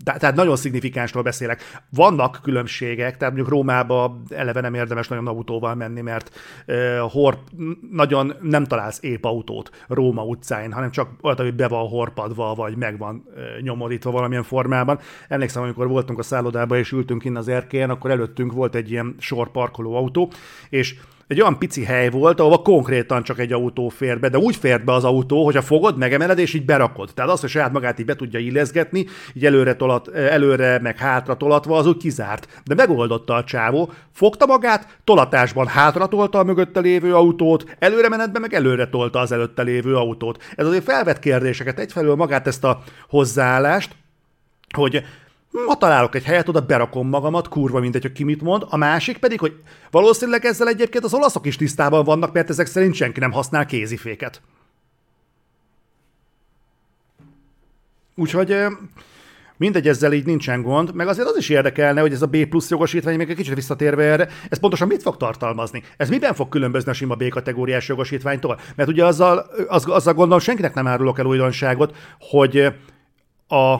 tehát nagyon szignifikánsról beszélek. Vannak különbségek, tehát mondjuk Rómába eleve nem érdemes nagyon autóval menni, mert uh, hor, nagyon nem találsz épp autót Róma utcáin, hanem csak olyat, hogy be van horpadva, vagy meg van uh, nyomorítva valamilyen formában. Emlékszem, amikor voltunk a szállodában és ültünk innen az erkélyen, akkor előttünk volt egy ilyen sor parkoló autó, és egy olyan pici hely volt, ahol konkrétan csak egy autó fér be, de úgy fért be az autó, hogy a fogod, megemeled, és így berakod. Tehát azt, hogy saját magát így be tudja illeszgetni, így előre, tolat, előre meg hátra tolatva, az úgy kizárt. De megoldotta a csávó, fogta magát, tolatásban hátra tolta a mögötte lévő autót, előre menetbe meg előre tolta az előtte lévő autót. Ez azért felvet kérdéseket, egyfelől magát ezt a hozzáállást, hogy ma találok egy helyet, oda berakom magamat, kurva mindegy, hogy ki mit mond. A másik pedig, hogy valószínűleg ezzel egyébként az olaszok is tisztában vannak, mert ezek szerint senki nem használ kéziféket. Úgyhogy mindegy, ezzel így nincsen gond, meg azért az is érdekelne, hogy ez a B plusz jogosítvány, még egy kicsit visszatérve erre, ez pontosan mit fog tartalmazni? Ez miben fog különbözni a sima B kategóriás jogosítványtól? Mert ugye azzal, az, azzal gondolom senkinek nem árulok el újdonságot, hogy a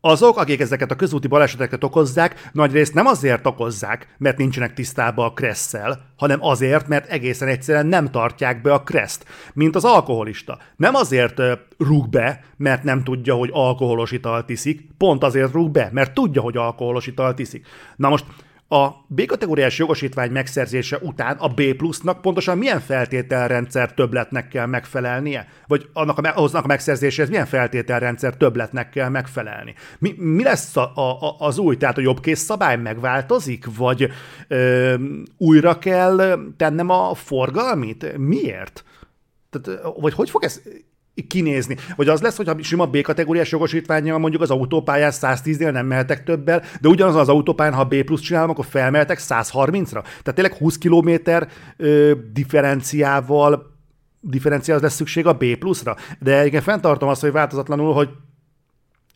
azok, akik ezeket a közúti baleseteket okozzák, nagyrészt nem azért okozzák, mert nincsenek tisztában a kresszel, hanem azért, mert egészen egyszerűen nem tartják be a kreszt, mint az alkoholista. Nem azért rúg be, mert nem tudja, hogy alkoholos italt iszik, pont azért rúg be, mert tudja, hogy alkoholos italt iszik. Na most a B kategóriás jogosítvány megszerzése után a B plusznak pontosan milyen feltételrendszer többletnek kell megfelelnie? Vagy annak a, ahhoznak a megszerzéséhez milyen feltételrendszer többletnek kell megfelelni? Mi, mi lesz a, a, az új? Tehát a jobbkész szabály megváltozik? Vagy ö, újra kell tennem a forgalmit? Miért? Tehát, vagy hogy fog ez kinézni. Vagy az lesz, hogy ha sima B kategóriás jogosítványjal mondjuk az autópályán 110-nél nem mehetek többel, de ugyanaz az autópályán, ha B plusz csinálom, akkor felmehetek 130-ra. Tehát tényleg 20 kilométer differenciával differenciál lesz szükség a B pluszra. De igen, fenntartom azt, hogy változatlanul, hogy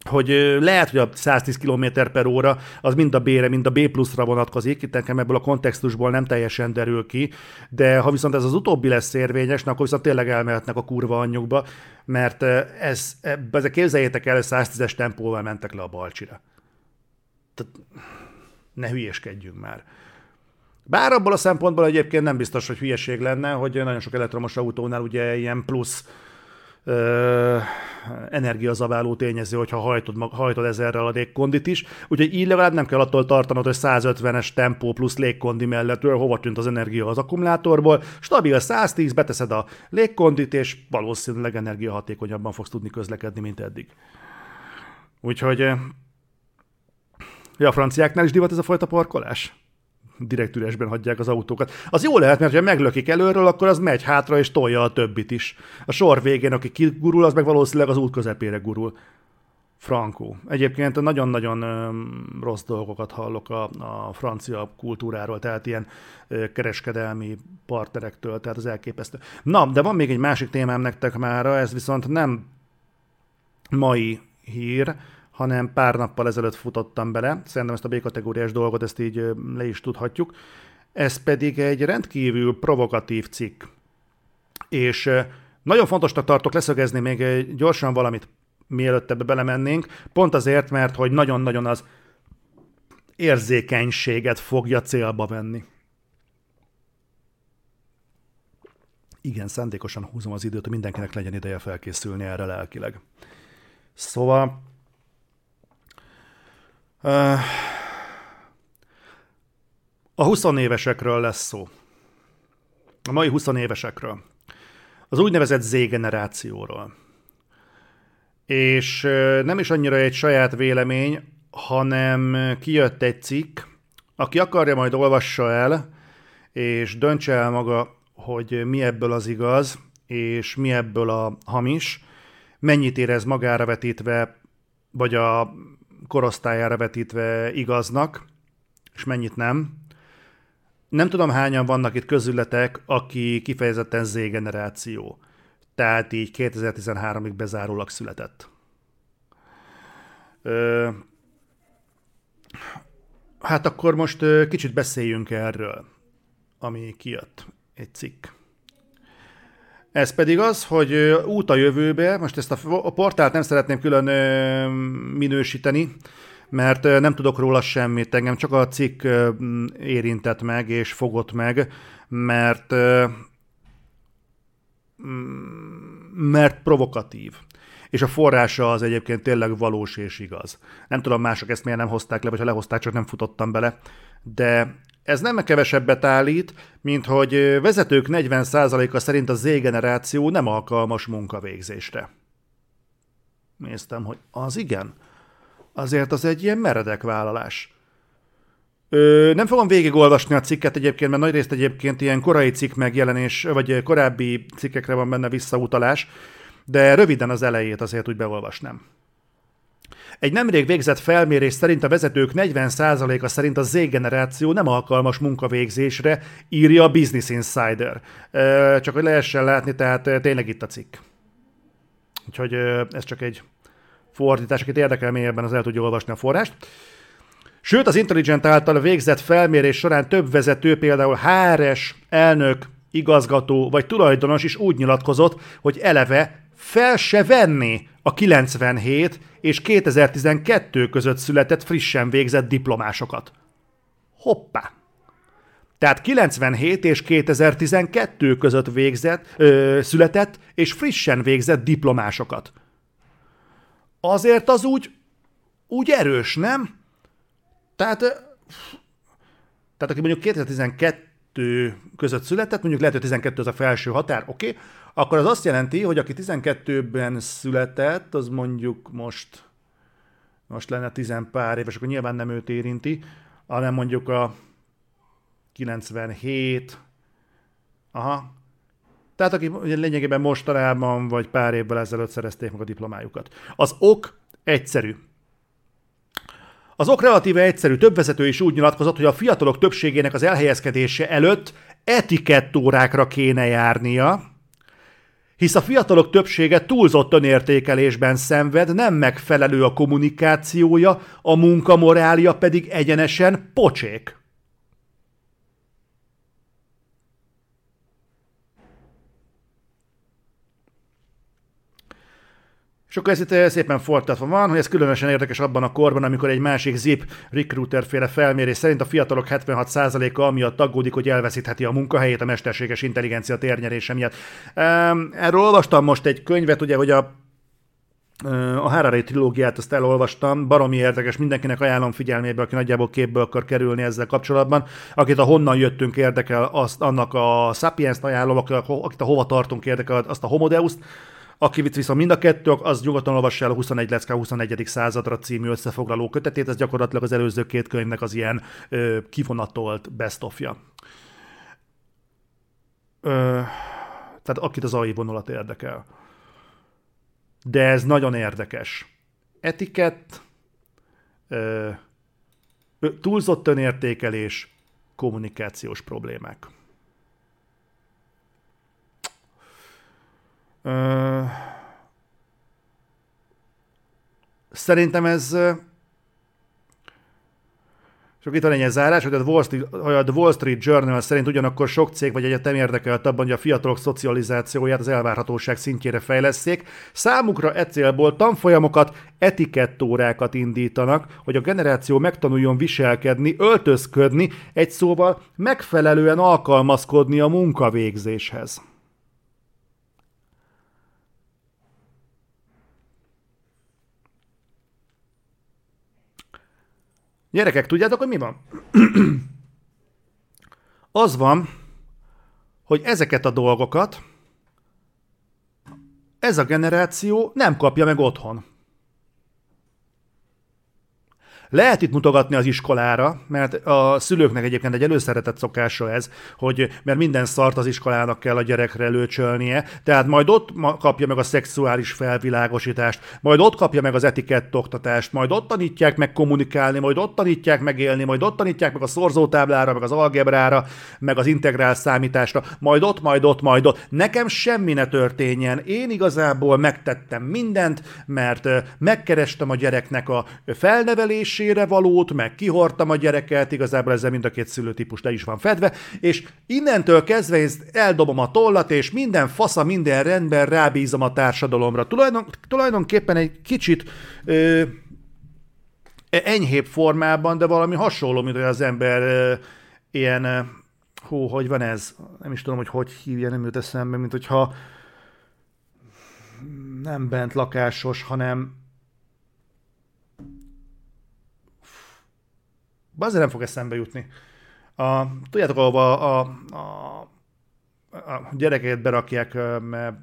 hogy lehet, hogy a 110 km per óra az mind a B-re, mind a B pluszra vonatkozik, itt nekem ebből a kontextusból nem teljesen derül ki, de ha viszont ez az utóbbi lesz érvényes, akkor viszont tényleg elmehetnek a kurva anyjukba, mert ez, ezek képzeljétek el, 110-es tempóval mentek le a Balcsira. Tehát ne hülyéskedjünk már. Bár abból a szempontból egyébként nem biztos, hogy hülyeség lenne, hogy nagyon sok elektromos autónál ugye ilyen plusz ö, energiazabáló tényező, hogyha hajtod, hajtod ezerrel a légkondit is. Úgyhogy így legalább nem kell attól tartanod, hogy 150-es tempó plusz légkondi mellett hova tűnt az energia az akkumulátorból. Stabil 110, beteszed a légkondit, és valószínűleg energiahatékonyabban fogsz tudni közlekedni, mint eddig. Úgyhogy ja, a franciáknál is divat ez a fajta parkolás? Direkt üresben hagyják az autókat. Az jó lehet, mert ha meglökik előről, akkor az megy hátra és tolja a többit is. A sor végén, aki kigurul, az meg valószínűleg az út közepére gurul. Frankó. Egyébként nagyon-nagyon rossz dolgokat hallok a, a francia kultúráról, tehát ilyen ö, kereskedelmi partnerektől, tehát az elképesztő. Na, de van még egy másik témám nektek mára, ez viszont nem mai hír, hanem pár nappal ezelőtt futottam bele. Szerintem ezt a B-kategóriás dolgot ezt így le is tudhatjuk. Ez pedig egy rendkívül provokatív cikk. És nagyon fontosnak tartok leszögezni még gyorsan valamit, mielőtt ebbe belemennénk, pont azért, mert hogy nagyon-nagyon az érzékenységet fogja célba venni. Igen, szándékosan húzom az időt, hogy mindenkinek legyen ideje felkészülni erre lelkileg. Szóval a 20 évesekről lesz szó. A mai 20 évesekről. Az úgynevezett Z-generációról. És nem is annyira egy saját vélemény, hanem kijött egy cikk, aki akarja, majd olvassa el, és döntse el maga, hogy mi ebből az igaz, és mi ebből a hamis, mennyit érez magára vetítve, vagy a korosztályára vetítve igaznak, és mennyit nem. Nem tudom, hányan vannak itt közületek, aki kifejezetten Z-generáció. Tehát így 2013-ig bezárólag született. Ö, hát akkor most kicsit beszéljünk erről, ami kijött. Egy cikk. Ez pedig az, hogy út a jövőbe, most ezt a portált nem szeretném külön minősíteni, mert nem tudok róla semmit, engem csak a cikk érintett meg és fogott meg, mert mert provokatív. És a forrása az egyébként tényleg valós és igaz. Nem tudom, mások ezt miért nem hozták le, vagy ha lehozták, csak nem futottam bele, de ez nem kevesebbet állít, mint hogy vezetők 40%-a szerint a Z-generáció nem alkalmas munkavégzésre. Néztem, hogy az igen. Azért az egy ilyen meredek vállalás. Ö, nem fogom végigolvasni a cikket egyébként, mert nagyrészt egyébként ilyen korai cikk megjelenés, vagy korábbi cikkekre van benne visszautalás, de röviden az elejét azért úgy beolvasnám. Egy nemrég végzett felmérés szerint a vezetők 40%-a szerint a Z-generáció nem alkalmas munkavégzésre, írja a Business Insider. Csak hogy lehessen látni, tehát tényleg itt a cikk. Úgyhogy ez csak egy fordítás, akit érdekel mélyebben, az el tudja olvasni a forrást. Sőt, az Intelligent által végzett felmérés során több vezető, például Háres, elnök, igazgató vagy tulajdonos is úgy nyilatkozott, hogy eleve fel se venni a 97 és 2012 között született frissen végzett diplomásokat. Hoppá! Tehát 97 és 2012 között végzett, ö, született és frissen végzett diplomásokat. Azért az úgy, úgy erős, nem? Tehát, tehát aki mondjuk 2012 között született, mondjuk lehet, hogy 12 az a felső határ, oké, okay, akkor az azt jelenti, hogy aki 12-ben született, az mondjuk most, most lenne 10 pár éves, akkor nyilván nem őt érinti, hanem mondjuk a 97, aha, tehát aki lényegében mostanában vagy pár évvel ezelőtt szerezték meg a diplomájukat. Az ok egyszerű. Az ok relatíve egyszerű, több vezető is úgy nyilatkozott, hogy a fiatalok többségének az elhelyezkedése előtt etikettórákra kéne járnia, hisz a fiatalok többsége túlzott önértékelésben szenved, nem megfelelő a kommunikációja, a munkamorálja pedig egyenesen pocsék. És akkor ez itt eh, szépen fordítva van, hogy ez különösen érdekes abban a korban, amikor egy másik zip recruiter féle felmérés szerint a fiatalok 76%-a amiatt aggódik, hogy elveszítheti a munkahelyét a mesterséges intelligencia térnyerése miatt. Erről olvastam most egy könyvet, ugye, hogy a a Harari trilógiát azt elolvastam, baromi érdekes, mindenkinek ajánlom figyelmébe, aki nagyjából képbe akar kerülni ezzel kapcsolatban. Akit a honnan jöttünk érdekel, azt, annak a Sapiens-t ajánlom, akit a hova tartunk érdekel, azt a Homodeus-t, aki viszont mind a kettő, az nyugodtan olvassa el a 21 lecke 21. századra című összefoglaló kötetét, ez gyakorlatilag az előző két könyvnek az ilyen ö, kivonatolt best of-ja. Tehát akit az AI vonulat érdekel. De ez nagyon érdekes. Etikett, ö, túlzott önértékelés, kommunikációs problémák. Szerintem ez csak itt van egy zárás, hogy a Wall, Street, a Wall Street Journal szerint ugyanakkor sok cég vagy egyetem érdekelt abban, hogy a fiatalok szocializációját az elvárhatóság szintjére fejleszték. Számukra e célból tanfolyamokat, etikettórákat indítanak, hogy a generáció megtanuljon viselkedni, öltözködni, egy szóval megfelelően alkalmazkodni a munkavégzéshez. Gyerekek, tudjátok, hogy mi van? Az van, hogy ezeket a dolgokat ez a generáció nem kapja meg otthon. Lehet itt mutogatni az iskolára, mert a szülőknek egyébként egy előszeretett szokása ez, hogy mert minden szart az iskolának kell a gyerekre lőcsölnie, tehát majd ott kapja meg a szexuális felvilágosítást, majd ott kapja meg az etikett oktatást, majd ott tanítják meg kommunikálni, majd ott tanítják meg élni, majd ott tanítják meg a szorzótáblára, meg az algebrára, meg az integrál számításra, majd ott, majd ott, majd ott. Nekem semmi ne történjen. Én igazából megtettem mindent, mert megkerestem a gyereknek a felnevelését, nevelésére valót, meg kihortam a gyereket, igazából ezzel mind a két szülőtípus le is van fedve, és innentől kezdve én eldobom a tollat, és minden fasza, minden rendben rábízom a társadalomra. Tulajdon, tulajdonképpen egy kicsit ö, enyhébb formában, de valami hasonló, mint hogy az ember ö, ilyen, hú, hogy van ez? Nem is tudom, hogy hogy hívja, nem jut eszembe, mint hogyha nem bent lakásos, hanem Azért nem fog eszembe jutni. A, tudjátok, ahova a, a, a gyerekeket berakják, mert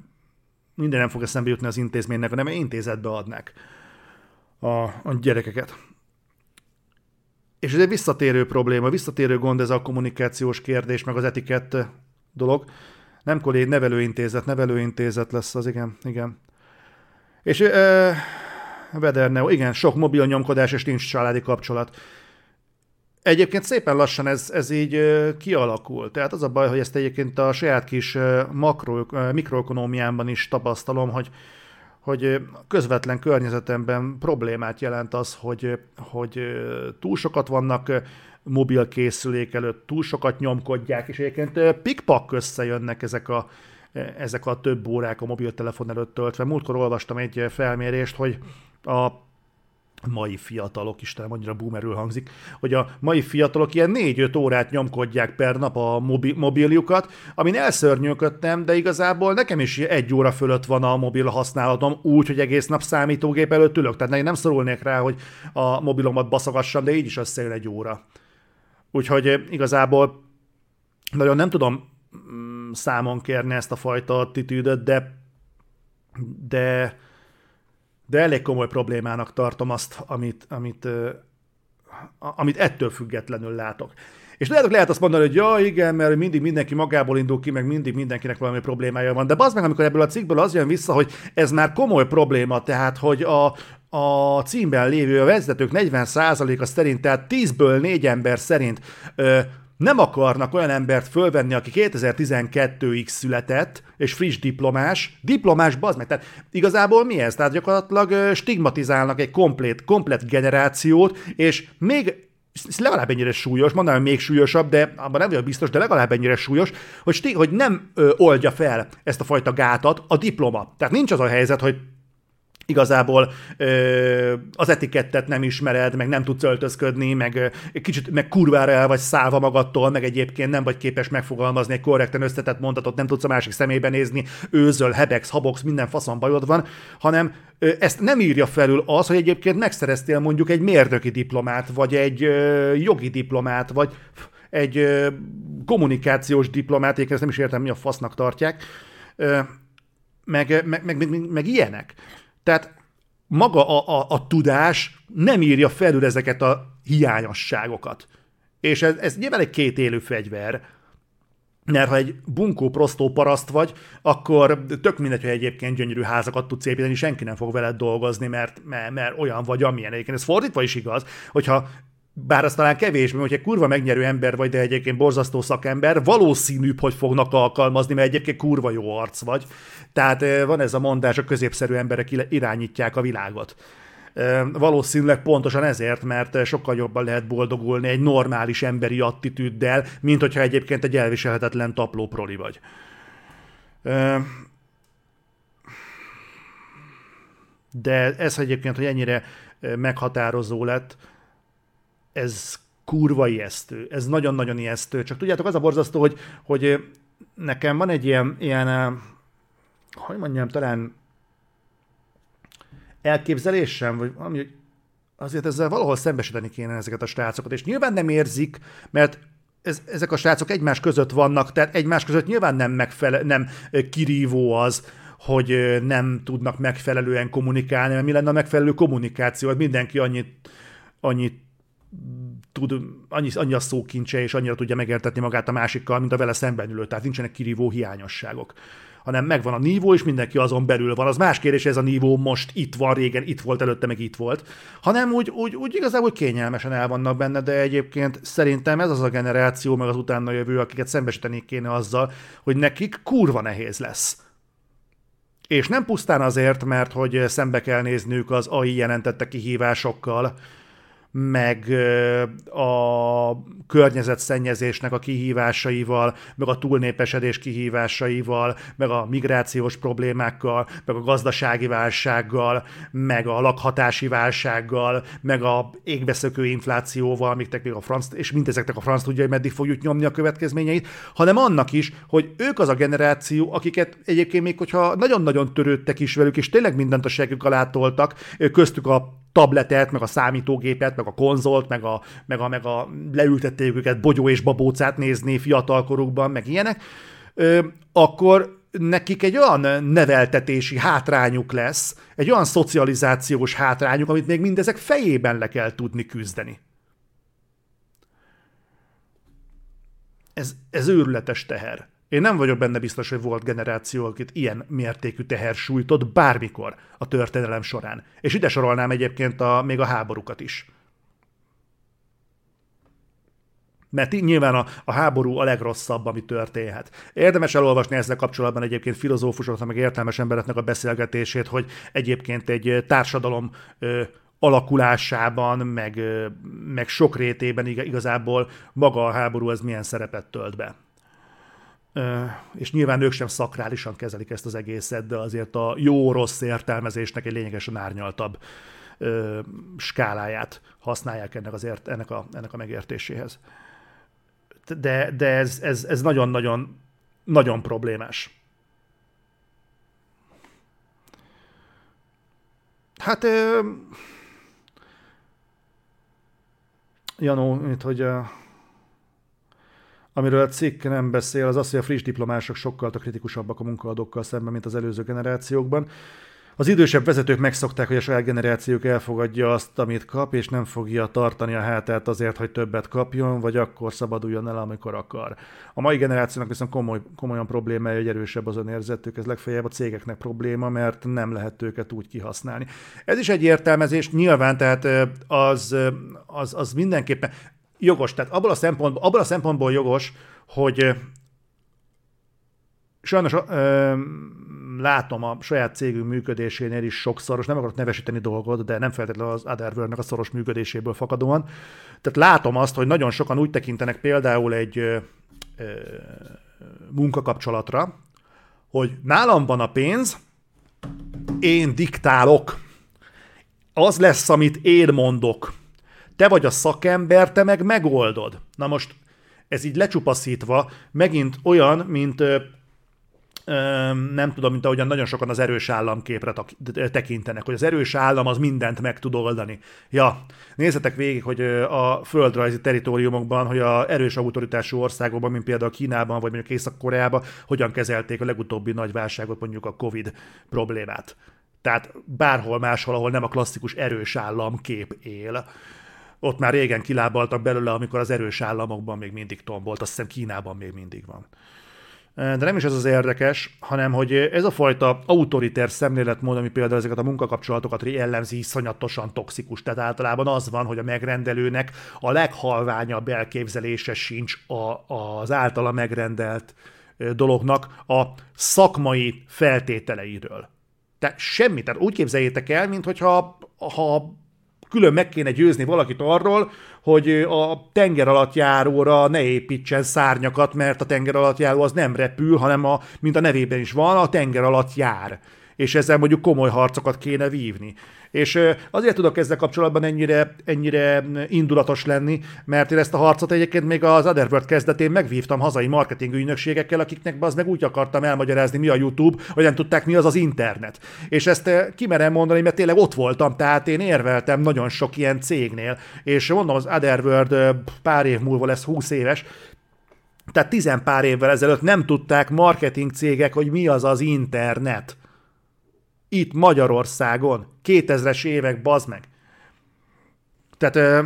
minden nem fog eszembe jutni az intézménynek, hanem intézetbe adnak a, a gyerekeket. És ez egy visszatérő probléma, visszatérő gond ez a kommunikációs kérdés, meg az etikett dolog. Nem kollég, nevelőintézet, nevelőintézet lesz az, igen, igen. És uh, Vederneo, igen, sok mobil nyomkodás, és nincs családi kapcsolat. Egyébként szépen lassan ez, ez így kialakul. Tehát az a baj, hogy ezt egyébként a saját kis makro, mikroekonómiámban is tapasztalom, hogy hogy közvetlen környezetemben problémát jelent az, hogy, hogy túl sokat vannak mobil készülék előtt, túl sokat nyomkodják, és egyébként pikpak összejönnek ezek a, ezek a több órák a mobiltelefon előtt töltve. Múltkor olvastam egy felmérést, hogy a mai fiatalok, Istenem, annyira boomerül hangzik, hogy a mai fiatalok ilyen 4-5 órát nyomkodják per nap a mobi- mobiljukat, amin elszörnyűködtem, de igazából nekem is egy óra fölött van a mobil használatom, úgy, hogy egész nap számítógép előtt ülök, tehát nem szorulnék rá, hogy a mobilomat baszogassam, de így is összejön egy óra. Úgyhogy igazából nagyon nem tudom mm, számon kérni ezt a fajta attitűdöt, de de de elég komoly problémának tartom azt, amit, amit, amit ettől függetlenül látok. És lehet, lehet azt mondani, hogy ja, igen, mert mindig mindenki magából indul ki, meg mindig mindenkinek valami problémája van. De az meg, amikor ebből a cikkből az jön vissza, hogy ez már komoly probléma, tehát, hogy a, a címben lévő a vezetők 40%-a szerint, tehát 10-ből 4 ember szerint ö, nem akarnak olyan embert fölvenni, aki 2012-ig született, és friss diplomás, diplomás, bazd meg, tehát igazából mi ez? Tehát gyakorlatilag stigmatizálnak egy komplét, komplet generációt, és még legalább ennyire súlyos, mondanám, hogy még súlyosabb, de abban nem vagyok biztos, de legalább ennyire súlyos, hogy, hogy nem ö, oldja fel ezt a fajta gátat a diploma. Tehát nincs az a helyzet, hogy igazából ö, az etikettet nem ismered, meg nem tudsz öltözködni, meg kicsit meg kurvára el vagy szállva magadtól, meg egyébként nem vagy képes megfogalmazni egy korrekten összetett mondatot, nem tudsz a másik szemébe nézni, őzöl, hebex, habox, minden faszon bajod van, hanem ö, ezt nem írja felül az, hogy egyébként megszereztél mondjuk egy mérnöki diplomát, vagy egy ö, jogi diplomát, vagy egy ö, kommunikációs diplomát, én ezt nem is értem, mi a fasznak tartják, ö, meg, meg, meg, meg, meg ilyenek. Tehát maga a, a, a tudás nem írja felül ezeket a hiányosságokat. És ez, ez nyilván egy két élő fegyver, mert ha egy bunkó prostó paraszt vagy, akkor tök mindegy, hogy egyébként gyönyörű házakat tudsz építeni, senki nem fog veled dolgozni, mert, mert, mert olyan vagy, amilyen. Egyébként ez fordítva is igaz, hogyha bár az talán kevésbé, hogyha kurva megnyerő ember vagy, de egyébként borzasztó szakember, valószínűbb, hogy fognak alkalmazni, mert egyébként kurva jó arc vagy. Tehát van ez a mondás, a középszerű emberek irányítják a világot. Valószínűleg pontosan ezért, mert sokkal jobban lehet boldogulni egy normális emberi attitűddel, mint hogyha egyébként egy elviselhetetlen tapló proli vagy. De ez egyébként, hogy ennyire meghatározó lett, ez kurva ijesztő. Ez nagyon-nagyon ijesztő. Csak tudjátok, az a borzasztó, hogy, hogy nekem van egy ilyen, ilyen hogy mondjam, talán elképzelésem, vagy valami, hogy azért ezzel valahol szembesíteni kéne ezeket a srácokat, és nyilván nem érzik, mert ez, ezek a srácok egymás között vannak, tehát egymás között nyilván nem, megfele, nem kirívó az, hogy nem tudnak megfelelően kommunikálni, mert mi lenne a megfelelő kommunikáció, hogy mindenki annyit, annyit tud, annyi, annyi a szókincse, és annyira tudja megértetni magát a másikkal, mint a vele szemben ülő, tehát nincsenek kirívó hiányosságok hanem megvan a nívó, és mindenki azon belül van. Az más kérdés, ez a nívó most itt van, régen itt volt, előtte meg itt volt, hanem úgy, úgy, úgy igazából kényelmesen el vannak benne, de egyébként szerintem ez az a generáció, meg az utána jövő, akiket szembesíteni kéne azzal, hogy nekik kurva nehéz lesz. És nem pusztán azért, mert hogy szembe kell nézniük az AI jelentette kihívásokkal, meg a környezetszennyezésnek a kihívásaival, meg a túlnépesedés kihívásaival, meg a migrációs problémákkal, meg a gazdasági válsággal, meg a lakhatási válsággal, meg a égbeszökő inflációval, amiknek még a franc, és mindezeknek a franc tudja, hogy meddig fogjuk nyomni a következményeit, hanem annak is, hogy ők az a generáció, akiket egyébként még, hogyha nagyon-nagyon törődtek is velük, és tényleg mindent a segük alá toltak, köztük a tabletet, meg a számítógépet, meg a konzolt, meg a, meg a, meg a leültették őket bogyó és babócát nézni fiatalkorukban, meg ilyenek, ö, akkor nekik egy olyan neveltetési hátrányuk lesz, egy olyan szocializációs hátrányuk, amit még mindezek fejében le kell tudni küzdeni. Ez, ez őrületes teher. Én nem vagyok benne biztos, hogy volt generáció, akit ilyen mértékű teher sújtott bármikor a történelem során. És ide sorolnám egyébként a, még a háborúkat is. Mert nyilván a, a háború a legrosszabb, ami történhet. Érdemes elolvasni ezzel kapcsolatban egyébként filozófusoknak, meg értelmes embereknek a beszélgetését, hogy egyébként egy társadalom ö, alakulásában, meg, ö, meg sok rétében igazából maga a háború az milyen szerepet tölt be. Ö, és nyilván ők sem szakrálisan kezelik ezt az egészet, de azért a jó-rossz értelmezésnek egy lényegesen árnyaltabb ö, skáláját használják ennek, az ért, ennek, a, ennek a megértéséhez de, de ez, ez, ez nagyon-nagyon nagyon problémás. Hát Janó, mint hogy a, amiről a cikk nem beszél, az az, hogy a friss diplomások sokkal kritikusabbak a munkaadókkal szemben, mint az előző generációkban. Az idősebb vezetők megszokták, hogy a saját generációk elfogadja azt, amit kap, és nem fogja tartani a hátát azért, hogy többet kapjon, vagy akkor szabaduljon el, amikor akar. A mai generációnak viszont komoly, komolyan problémája, hogy erősebb az önérzetük, ez legfeljebb a cégeknek probléma, mert nem lehet őket úgy kihasználni. Ez is egy értelmezés, nyilván, tehát az, az, az mindenképpen jogos, tehát abból a szempontból, abból a szempontból jogos, hogy sajnos ö, látom a saját cégünk működésénél is sokszor, nem akarok nevesíteni dolgot, de nem feltétlenül az otherworld a szoros működéséből fakadóan. Tehát látom azt, hogy nagyon sokan úgy tekintenek például egy ö, ö, munkakapcsolatra, hogy nálam van a pénz, én diktálok. Az lesz, amit én mondok. Te vagy a szakember, te meg megoldod. Na most ez így lecsupaszítva megint olyan, mint nem tudom, mint ahogyan nagyon sokan az erős államképre tekintenek, hogy az erős állam az mindent meg tud oldani. Ja, nézzetek végig, hogy a földrajzi teritoriumokban, hogy a erős autoritású országokban, mint például Kínában, vagy mondjuk Észak-Koreában, hogyan kezelték a legutóbbi nagy válságot, mondjuk a Covid problémát. Tehát bárhol máshol, ahol nem a klasszikus erős államkép él, ott már régen kilábaltak belőle, amikor az erős államokban még mindig tombolt, azt hiszem Kínában még mindig van. De nem is ez az érdekes, hanem hogy ez a fajta autoriter szemléletmód, ami például ezeket a munkakapcsolatokat jellemzi, iszonyatosan toxikus. Tehát általában az van, hogy a megrendelőnek a leghalványabb elképzelése sincs a, az általa megrendelt dolognak a szakmai feltételeiről. Tehát semmi, tehát úgy képzeljétek el, mintha ha külön meg kéne győzni valakit arról, hogy a tenger alatt járóra ne építsen szárnyakat, mert a tenger alatt járó az nem repül, hanem a, mint a nevében is van, a tenger alatt jár. És ezzel mondjuk komoly harcokat kéne vívni. És azért tudok ezzel kapcsolatban ennyire, ennyire indulatos lenni, mert én ezt a harcot egyébként még az Otherworld kezdetén megvívtam hazai marketing ügynökségekkel, akiknek az meg úgy akartam elmagyarázni, mi a YouTube, hogy nem tudták, mi az az internet. És ezt kimerem mondani, mert tényleg ott voltam, tehát én érveltem nagyon sok ilyen cégnél, és mondom, az Otherworld pár év múlva lesz 20 éves, tehát tizen pár évvel ezelőtt nem tudták marketing cégek, hogy mi az az internet itt Magyarországon, 2000-es évek, bazd meg. Tehát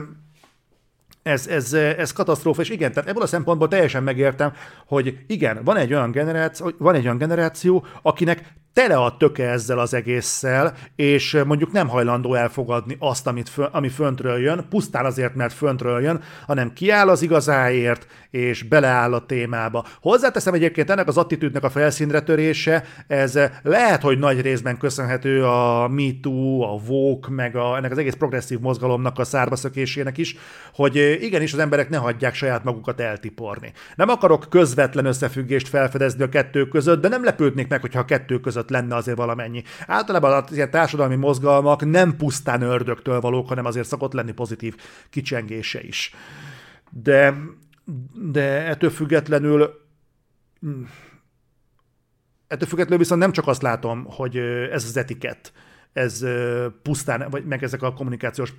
ez, ez, ez katasztrófa, és igen, tehát ebből a szempontból teljesen megértem, hogy igen, van egy olyan generáció, van egy olyan generáció akinek tele a töke ezzel az egésszel, és mondjuk nem hajlandó elfogadni azt, amit fö, ami föntről jön, pusztán azért, mert föntről jön, hanem kiáll az igazáért, és beleáll a témába. Hozzáteszem egyébként ennek az attitűdnek a felszínre törése, ez lehet, hogy nagy részben köszönhető a MeToo, a Vogue, meg a, ennek az egész progresszív mozgalomnak a szárbaszökésének is, hogy igenis az emberek ne hagyják saját magukat eltiporni. Nem akarok közvetlen összefüggést felfedezni a kettő között, de nem lepődnék meg, hogyha a kettő között között lenne azért valamennyi. Általában az ilyen társadalmi mozgalmak nem pusztán ördögtől valók, hanem azért szokott lenni pozitív kicsengése is. De, de ettől függetlenül ettől függetlenül viszont nem csak azt látom, hogy ez az etikett, ez pusztán, vagy meg ezek a kommunikációs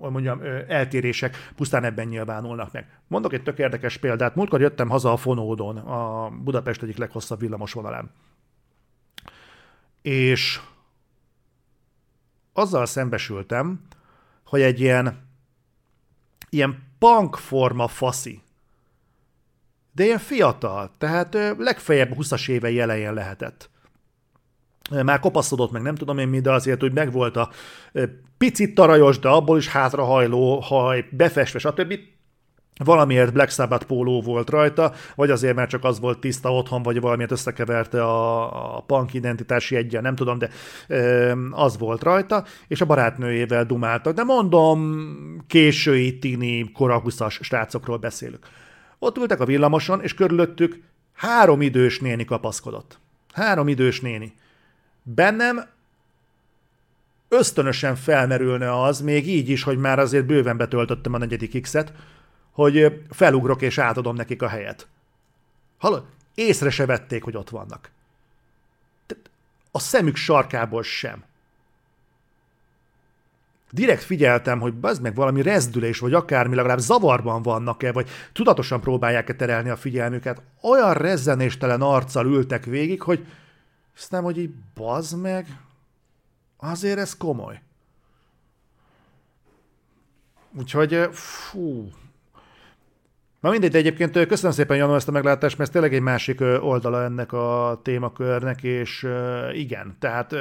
hogy mondjam, eltérések pusztán ebben nyilvánulnak meg. Mondok egy tök érdekes példát. Múltkor jöttem haza a Fonódon, a Budapest egyik leghosszabb villamos vonalán. És azzal szembesültem, hogy egy ilyen, ilyen punk forma faszi, de ilyen fiatal, tehát legfeljebb 20-as évei elején lehetett már kopaszodott meg, nem tudom én mi, de azért úgy megvolt a picit tarajos, de abból is hátrahajló haj, befestve, stb. Valamiért Black Sabbath póló volt rajta, vagy azért, mert csak az volt tiszta otthon, vagy valamiért összekeverte a, a punk identitási egyen, nem tudom, de ö, az volt rajta, és a barátnőjével dumáltak. De mondom, késői, tini, kora 20-as srácokról beszélünk. Ott ültek a villamoson, és körülöttük három idős néni kapaszkodott. Három idős néni bennem ösztönösen felmerülne az, még így is, hogy már azért bőven betöltöttem a negyedik X-et, hogy felugrok és átadom nekik a helyet. Hallod? Észre se vették, hogy ott vannak. A szemük sarkából sem. Direkt figyeltem, hogy az meg valami rezdülés, vagy akármi, legalább zavarban vannak-e, vagy tudatosan próbálják-e terelni a figyelmüket. Olyan rezzenéstelen arccal ültek végig, hogy aztán, hogy így bazd meg, azért ez komoly. Úgyhogy, fú. Na mindegy, de egyébként köszönöm szépen, Janó, ezt a meglátást, mert ez tényleg egy másik oldala ennek a témakörnek, és igen, tehát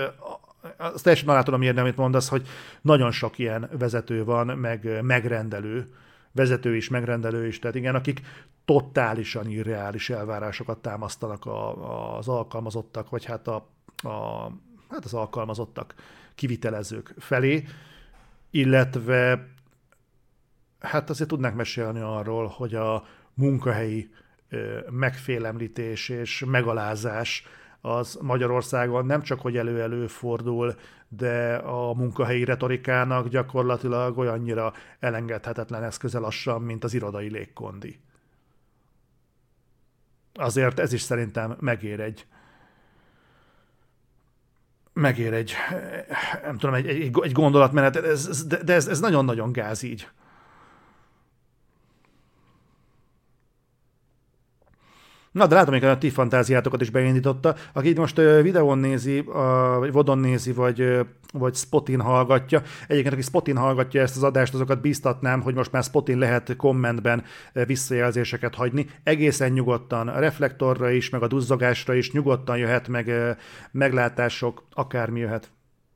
azt teljesen alá tudom írni, amit mondasz, hogy nagyon sok ilyen vezető van, meg megrendelő, vezető is, megrendelő is, tehát igen, akik totálisan irreális elvárásokat támasztanak a, az alkalmazottak, vagy hát, a, a, hát az alkalmazottak kivitelezők felé, illetve hát azért tudnánk mesélni arról, hogy a munkahelyi megfélemlítés és megalázás az Magyarországon nem csak, hogy elő-elő fordul, de a munkahelyi retorikának gyakorlatilag olyannyira elengedhetetlen eszköze lassan, mint az irodai légkondi. Azért ez is szerintem megér egy megér egy, nem tudom, egy, egy, egy gondolatmenet, ez, de ez, ez nagyon-nagyon gáz így. Na, de látom, hogy a ti fantáziátokat is beindította. Aki most videón nézi, vagy vodon nézi, vagy, vagy Spotin hallgatja. Egyébként, aki Spotin hallgatja ezt az adást, azokat bíztatnám, hogy most már Spotin lehet kommentben visszajelzéseket hagyni. Egészen nyugodtan a reflektorra is, meg a duzzogásra is nyugodtan jöhet, meg meglátások, akármi jöhet,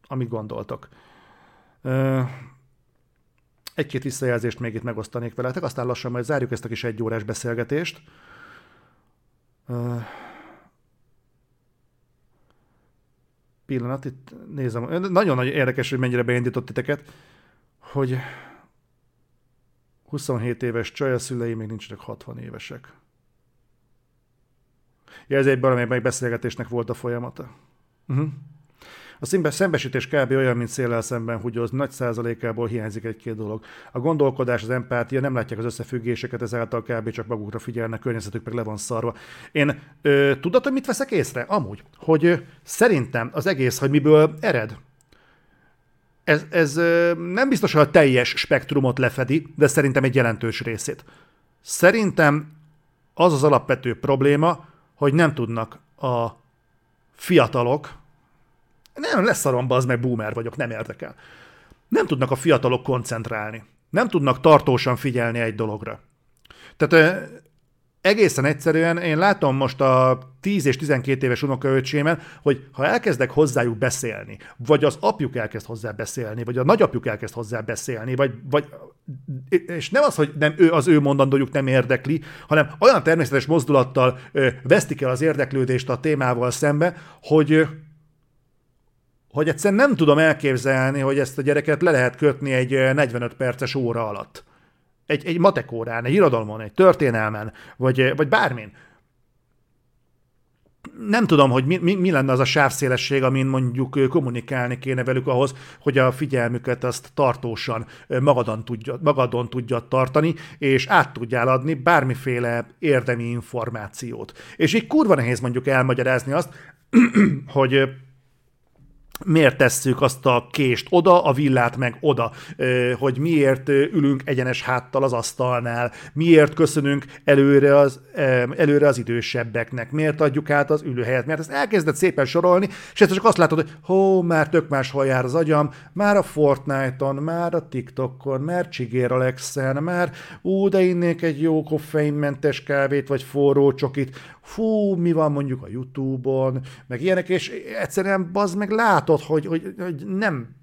amit gondoltok. Egy-két visszajelzést még itt megosztanék veletek, aztán lassan majd zárjuk ezt a kis egyórás beszélgetést. Pillanat, itt nézem. Nagyon-nagyon érdekes, hogy mennyire beindított titeket, hogy 27 éves csaj, a szülei még nincsenek 60 évesek. Ja, ez egy valamelyik beszélgetésnek volt a folyamata. Uh-huh. A szembesítés kb. olyan, mint széllel szemben húgyoz, nagy százalékából hiányzik egy-két dolog. A gondolkodás, az empátia, nem látják az összefüggéseket, ezáltal kb. csak magukra figyelnek, környezetük meg le van szarva. Én ö, tudod, hogy mit veszek észre? Amúgy, hogy ö, szerintem az egész, hogy miből ered, ez, ez ö, nem biztos, hogy a teljes spektrumot lefedi, de szerintem egy jelentős részét. Szerintem az az alapvető probléma, hogy nem tudnak a fiatalok, nem, lesz szaromba, az meg boomer vagyok, nem érdekel. Nem tudnak a fiatalok koncentrálni. Nem tudnak tartósan figyelni egy dologra. Tehát egészen egyszerűen én látom most a 10 és 12 éves unokaöcsémen, hogy ha elkezdek hozzájuk beszélni, vagy az apjuk elkezd hozzá beszélni, vagy a nagyapjuk elkezd hozzá beszélni, vagy, vagy és nem az, hogy nem ő, az ő mondandójuk nem érdekli, hanem olyan természetes mozdulattal ö, vesztik el az érdeklődést a témával szembe, hogy hogy egyszerűen nem tudom elképzelni, hogy ezt a gyereket le lehet kötni egy 45 perces óra alatt. Egy, egy matekórán, egy irodalmon, egy történelmen, vagy, vagy bármin. Nem tudom, hogy mi, mi, mi lenne az a sávszélesség, amin mondjuk kommunikálni kéne velük ahhoz, hogy a figyelmüket azt tartósan magadon tudja, magadon tudja tartani, és át tudjál adni bármiféle érdemi információt. És így kurva nehéz mondjuk elmagyarázni azt, hogy miért tesszük azt a kést oda, a villát meg oda, hogy miért ülünk egyenes háttal az asztalnál, miért köszönünk előre az, előre az idősebbeknek, miért adjuk át az ülőhelyet, mert ezt elkezdett szépen sorolni, és ezt csak azt látod, hogy hó, már tök máshol jár az agyam, már a Fortnite-on, már a TikTokon, már Csigér Alexen, már ú, de innék egy jó koffeinmentes kávét, vagy forró csokit, fú, mi van mondjuk a YouTube-on, meg ilyenek, és egyszerűen bazd meg látod, hogy, hogy, hogy nem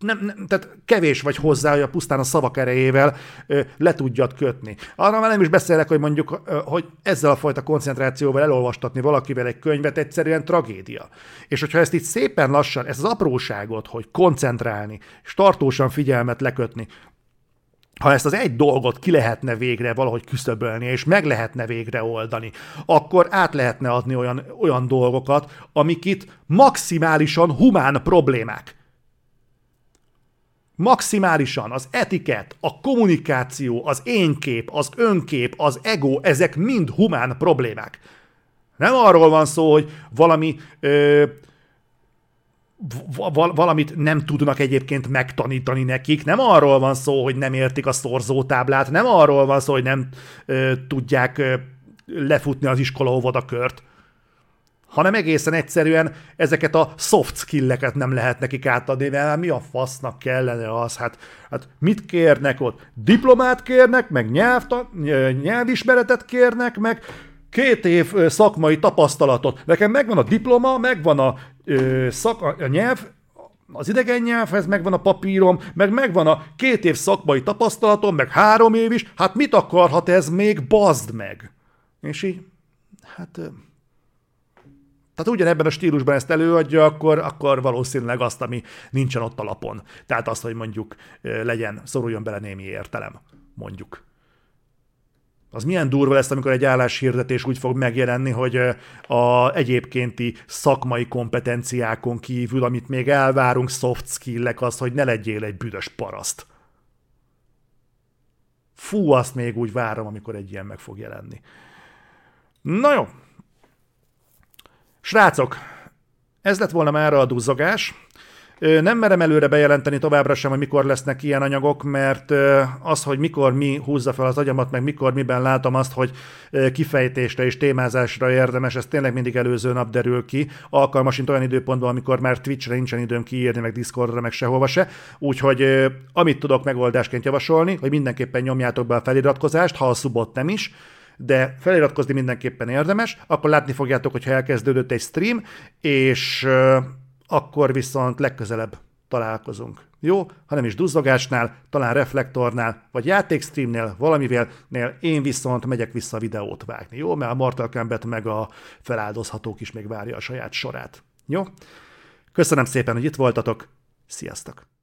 nem, nem, tehát kevés vagy hozzá, hogy a pusztán a szavak erejével ö, le tudjad kötni. Arra már nem is beszélek, hogy mondjuk, ö, hogy ezzel a fajta koncentrációval elolvastatni valakivel egy könyvet egyszerűen tragédia. És hogyha ezt itt szépen lassan, ezt az apróságot, hogy koncentrálni, és tartósan figyelmet lekötni, ha ezt az egy dolgot ki lehetne végre valahogy küszöbölni, és meg lehetne végre oldani, akkor át lehetne adni olyan, olyan dolgokat, amik itt maximálisan humán problémák. Maximálisan az etiket, a kommunikáció, az énkép, az önkép, az ego, ezek mind humán problémák. Nem arról van szó, hogy valami ö, valamit nem tudnak egyébként megtanítani nekik. Nem arról van szó, hogy nem értik a szorzótáblát, nem arról van szó, hogy nem ö, tudják ö, lefutni az iskola óvodakört, hanem egészen egyszerűen ezeket a soft skilleket nem lehet nekik átadni, mert mi a fasznak kellene az? Hát, hát mit kérnek ott? Diplomát kérnek, meg nyelvta, nyelvismeretet kérnek, meg két év szakmai tapasztalatot. Nekem megvan a diploma, megvan a, ö, szak, a nyelv, az idegen nyelvhez megvan a papírom, meg megvan a két év szakmai tapasztalatom, meg három év is, hát mit akarhat ez még, bazd meg? És így, hát... Tehát ugyanebben a stílusban ezt előadja, akkor, akkor valószínűleg azt, ami nincsen ott a lapon. Tehát azt, hogy mondjuk legyen, szoruljon bele némi értelem, mondjuk. Az milyen durva lesz, amikor egy álláshirdetés úgy fog megjelenni, hogy a egyébkénti szakmai kompetenciákon kívül, amit még elvárunk, soft skillek, az, hogy ne legyél egy büdös paraszt. Fú, azt még úgy várom, amikor egy ilyen meg fog jelenni. Na jó. Srácok, ez lett volna már a duzzogás. Nem merem előre bejelenteni továbbra sem, hogy mikor lesznek ilyen anyagok, mert az, hogy mikor mi húzza fel az agyamat, meg mikor miben látom azt, hogy kifejtésre és témázásra érdemes, ez tényleg mindig előző nap derül ki. Alkalmasint olyan időpontban, amikor már Twitchre nincsen időm kiírni, meg Discordra, meg sehova se. Úgyhogy amit tudok megoldásként javasolni, hogy mindenképpen nyomjátok be a feliratkozást, ha a szubot nem is, de feliratkozni mindenképpen érdemes, akkor látni fogjátok, hogyha elkezdődött egy stream, és akkor viszont legközelebb találkozunk. Jó? Ha nem is duzzogásnál, talán reflektornál, vagy játékstreamnél, valamivel, én viszont megyek vissza videót vágni. Jó? Mert a Mortal Kombat meg a feláldozhatók is még várja a saját sorát. Jó? Köszönöm szépen, hogy itt voltatok. Sziasztok!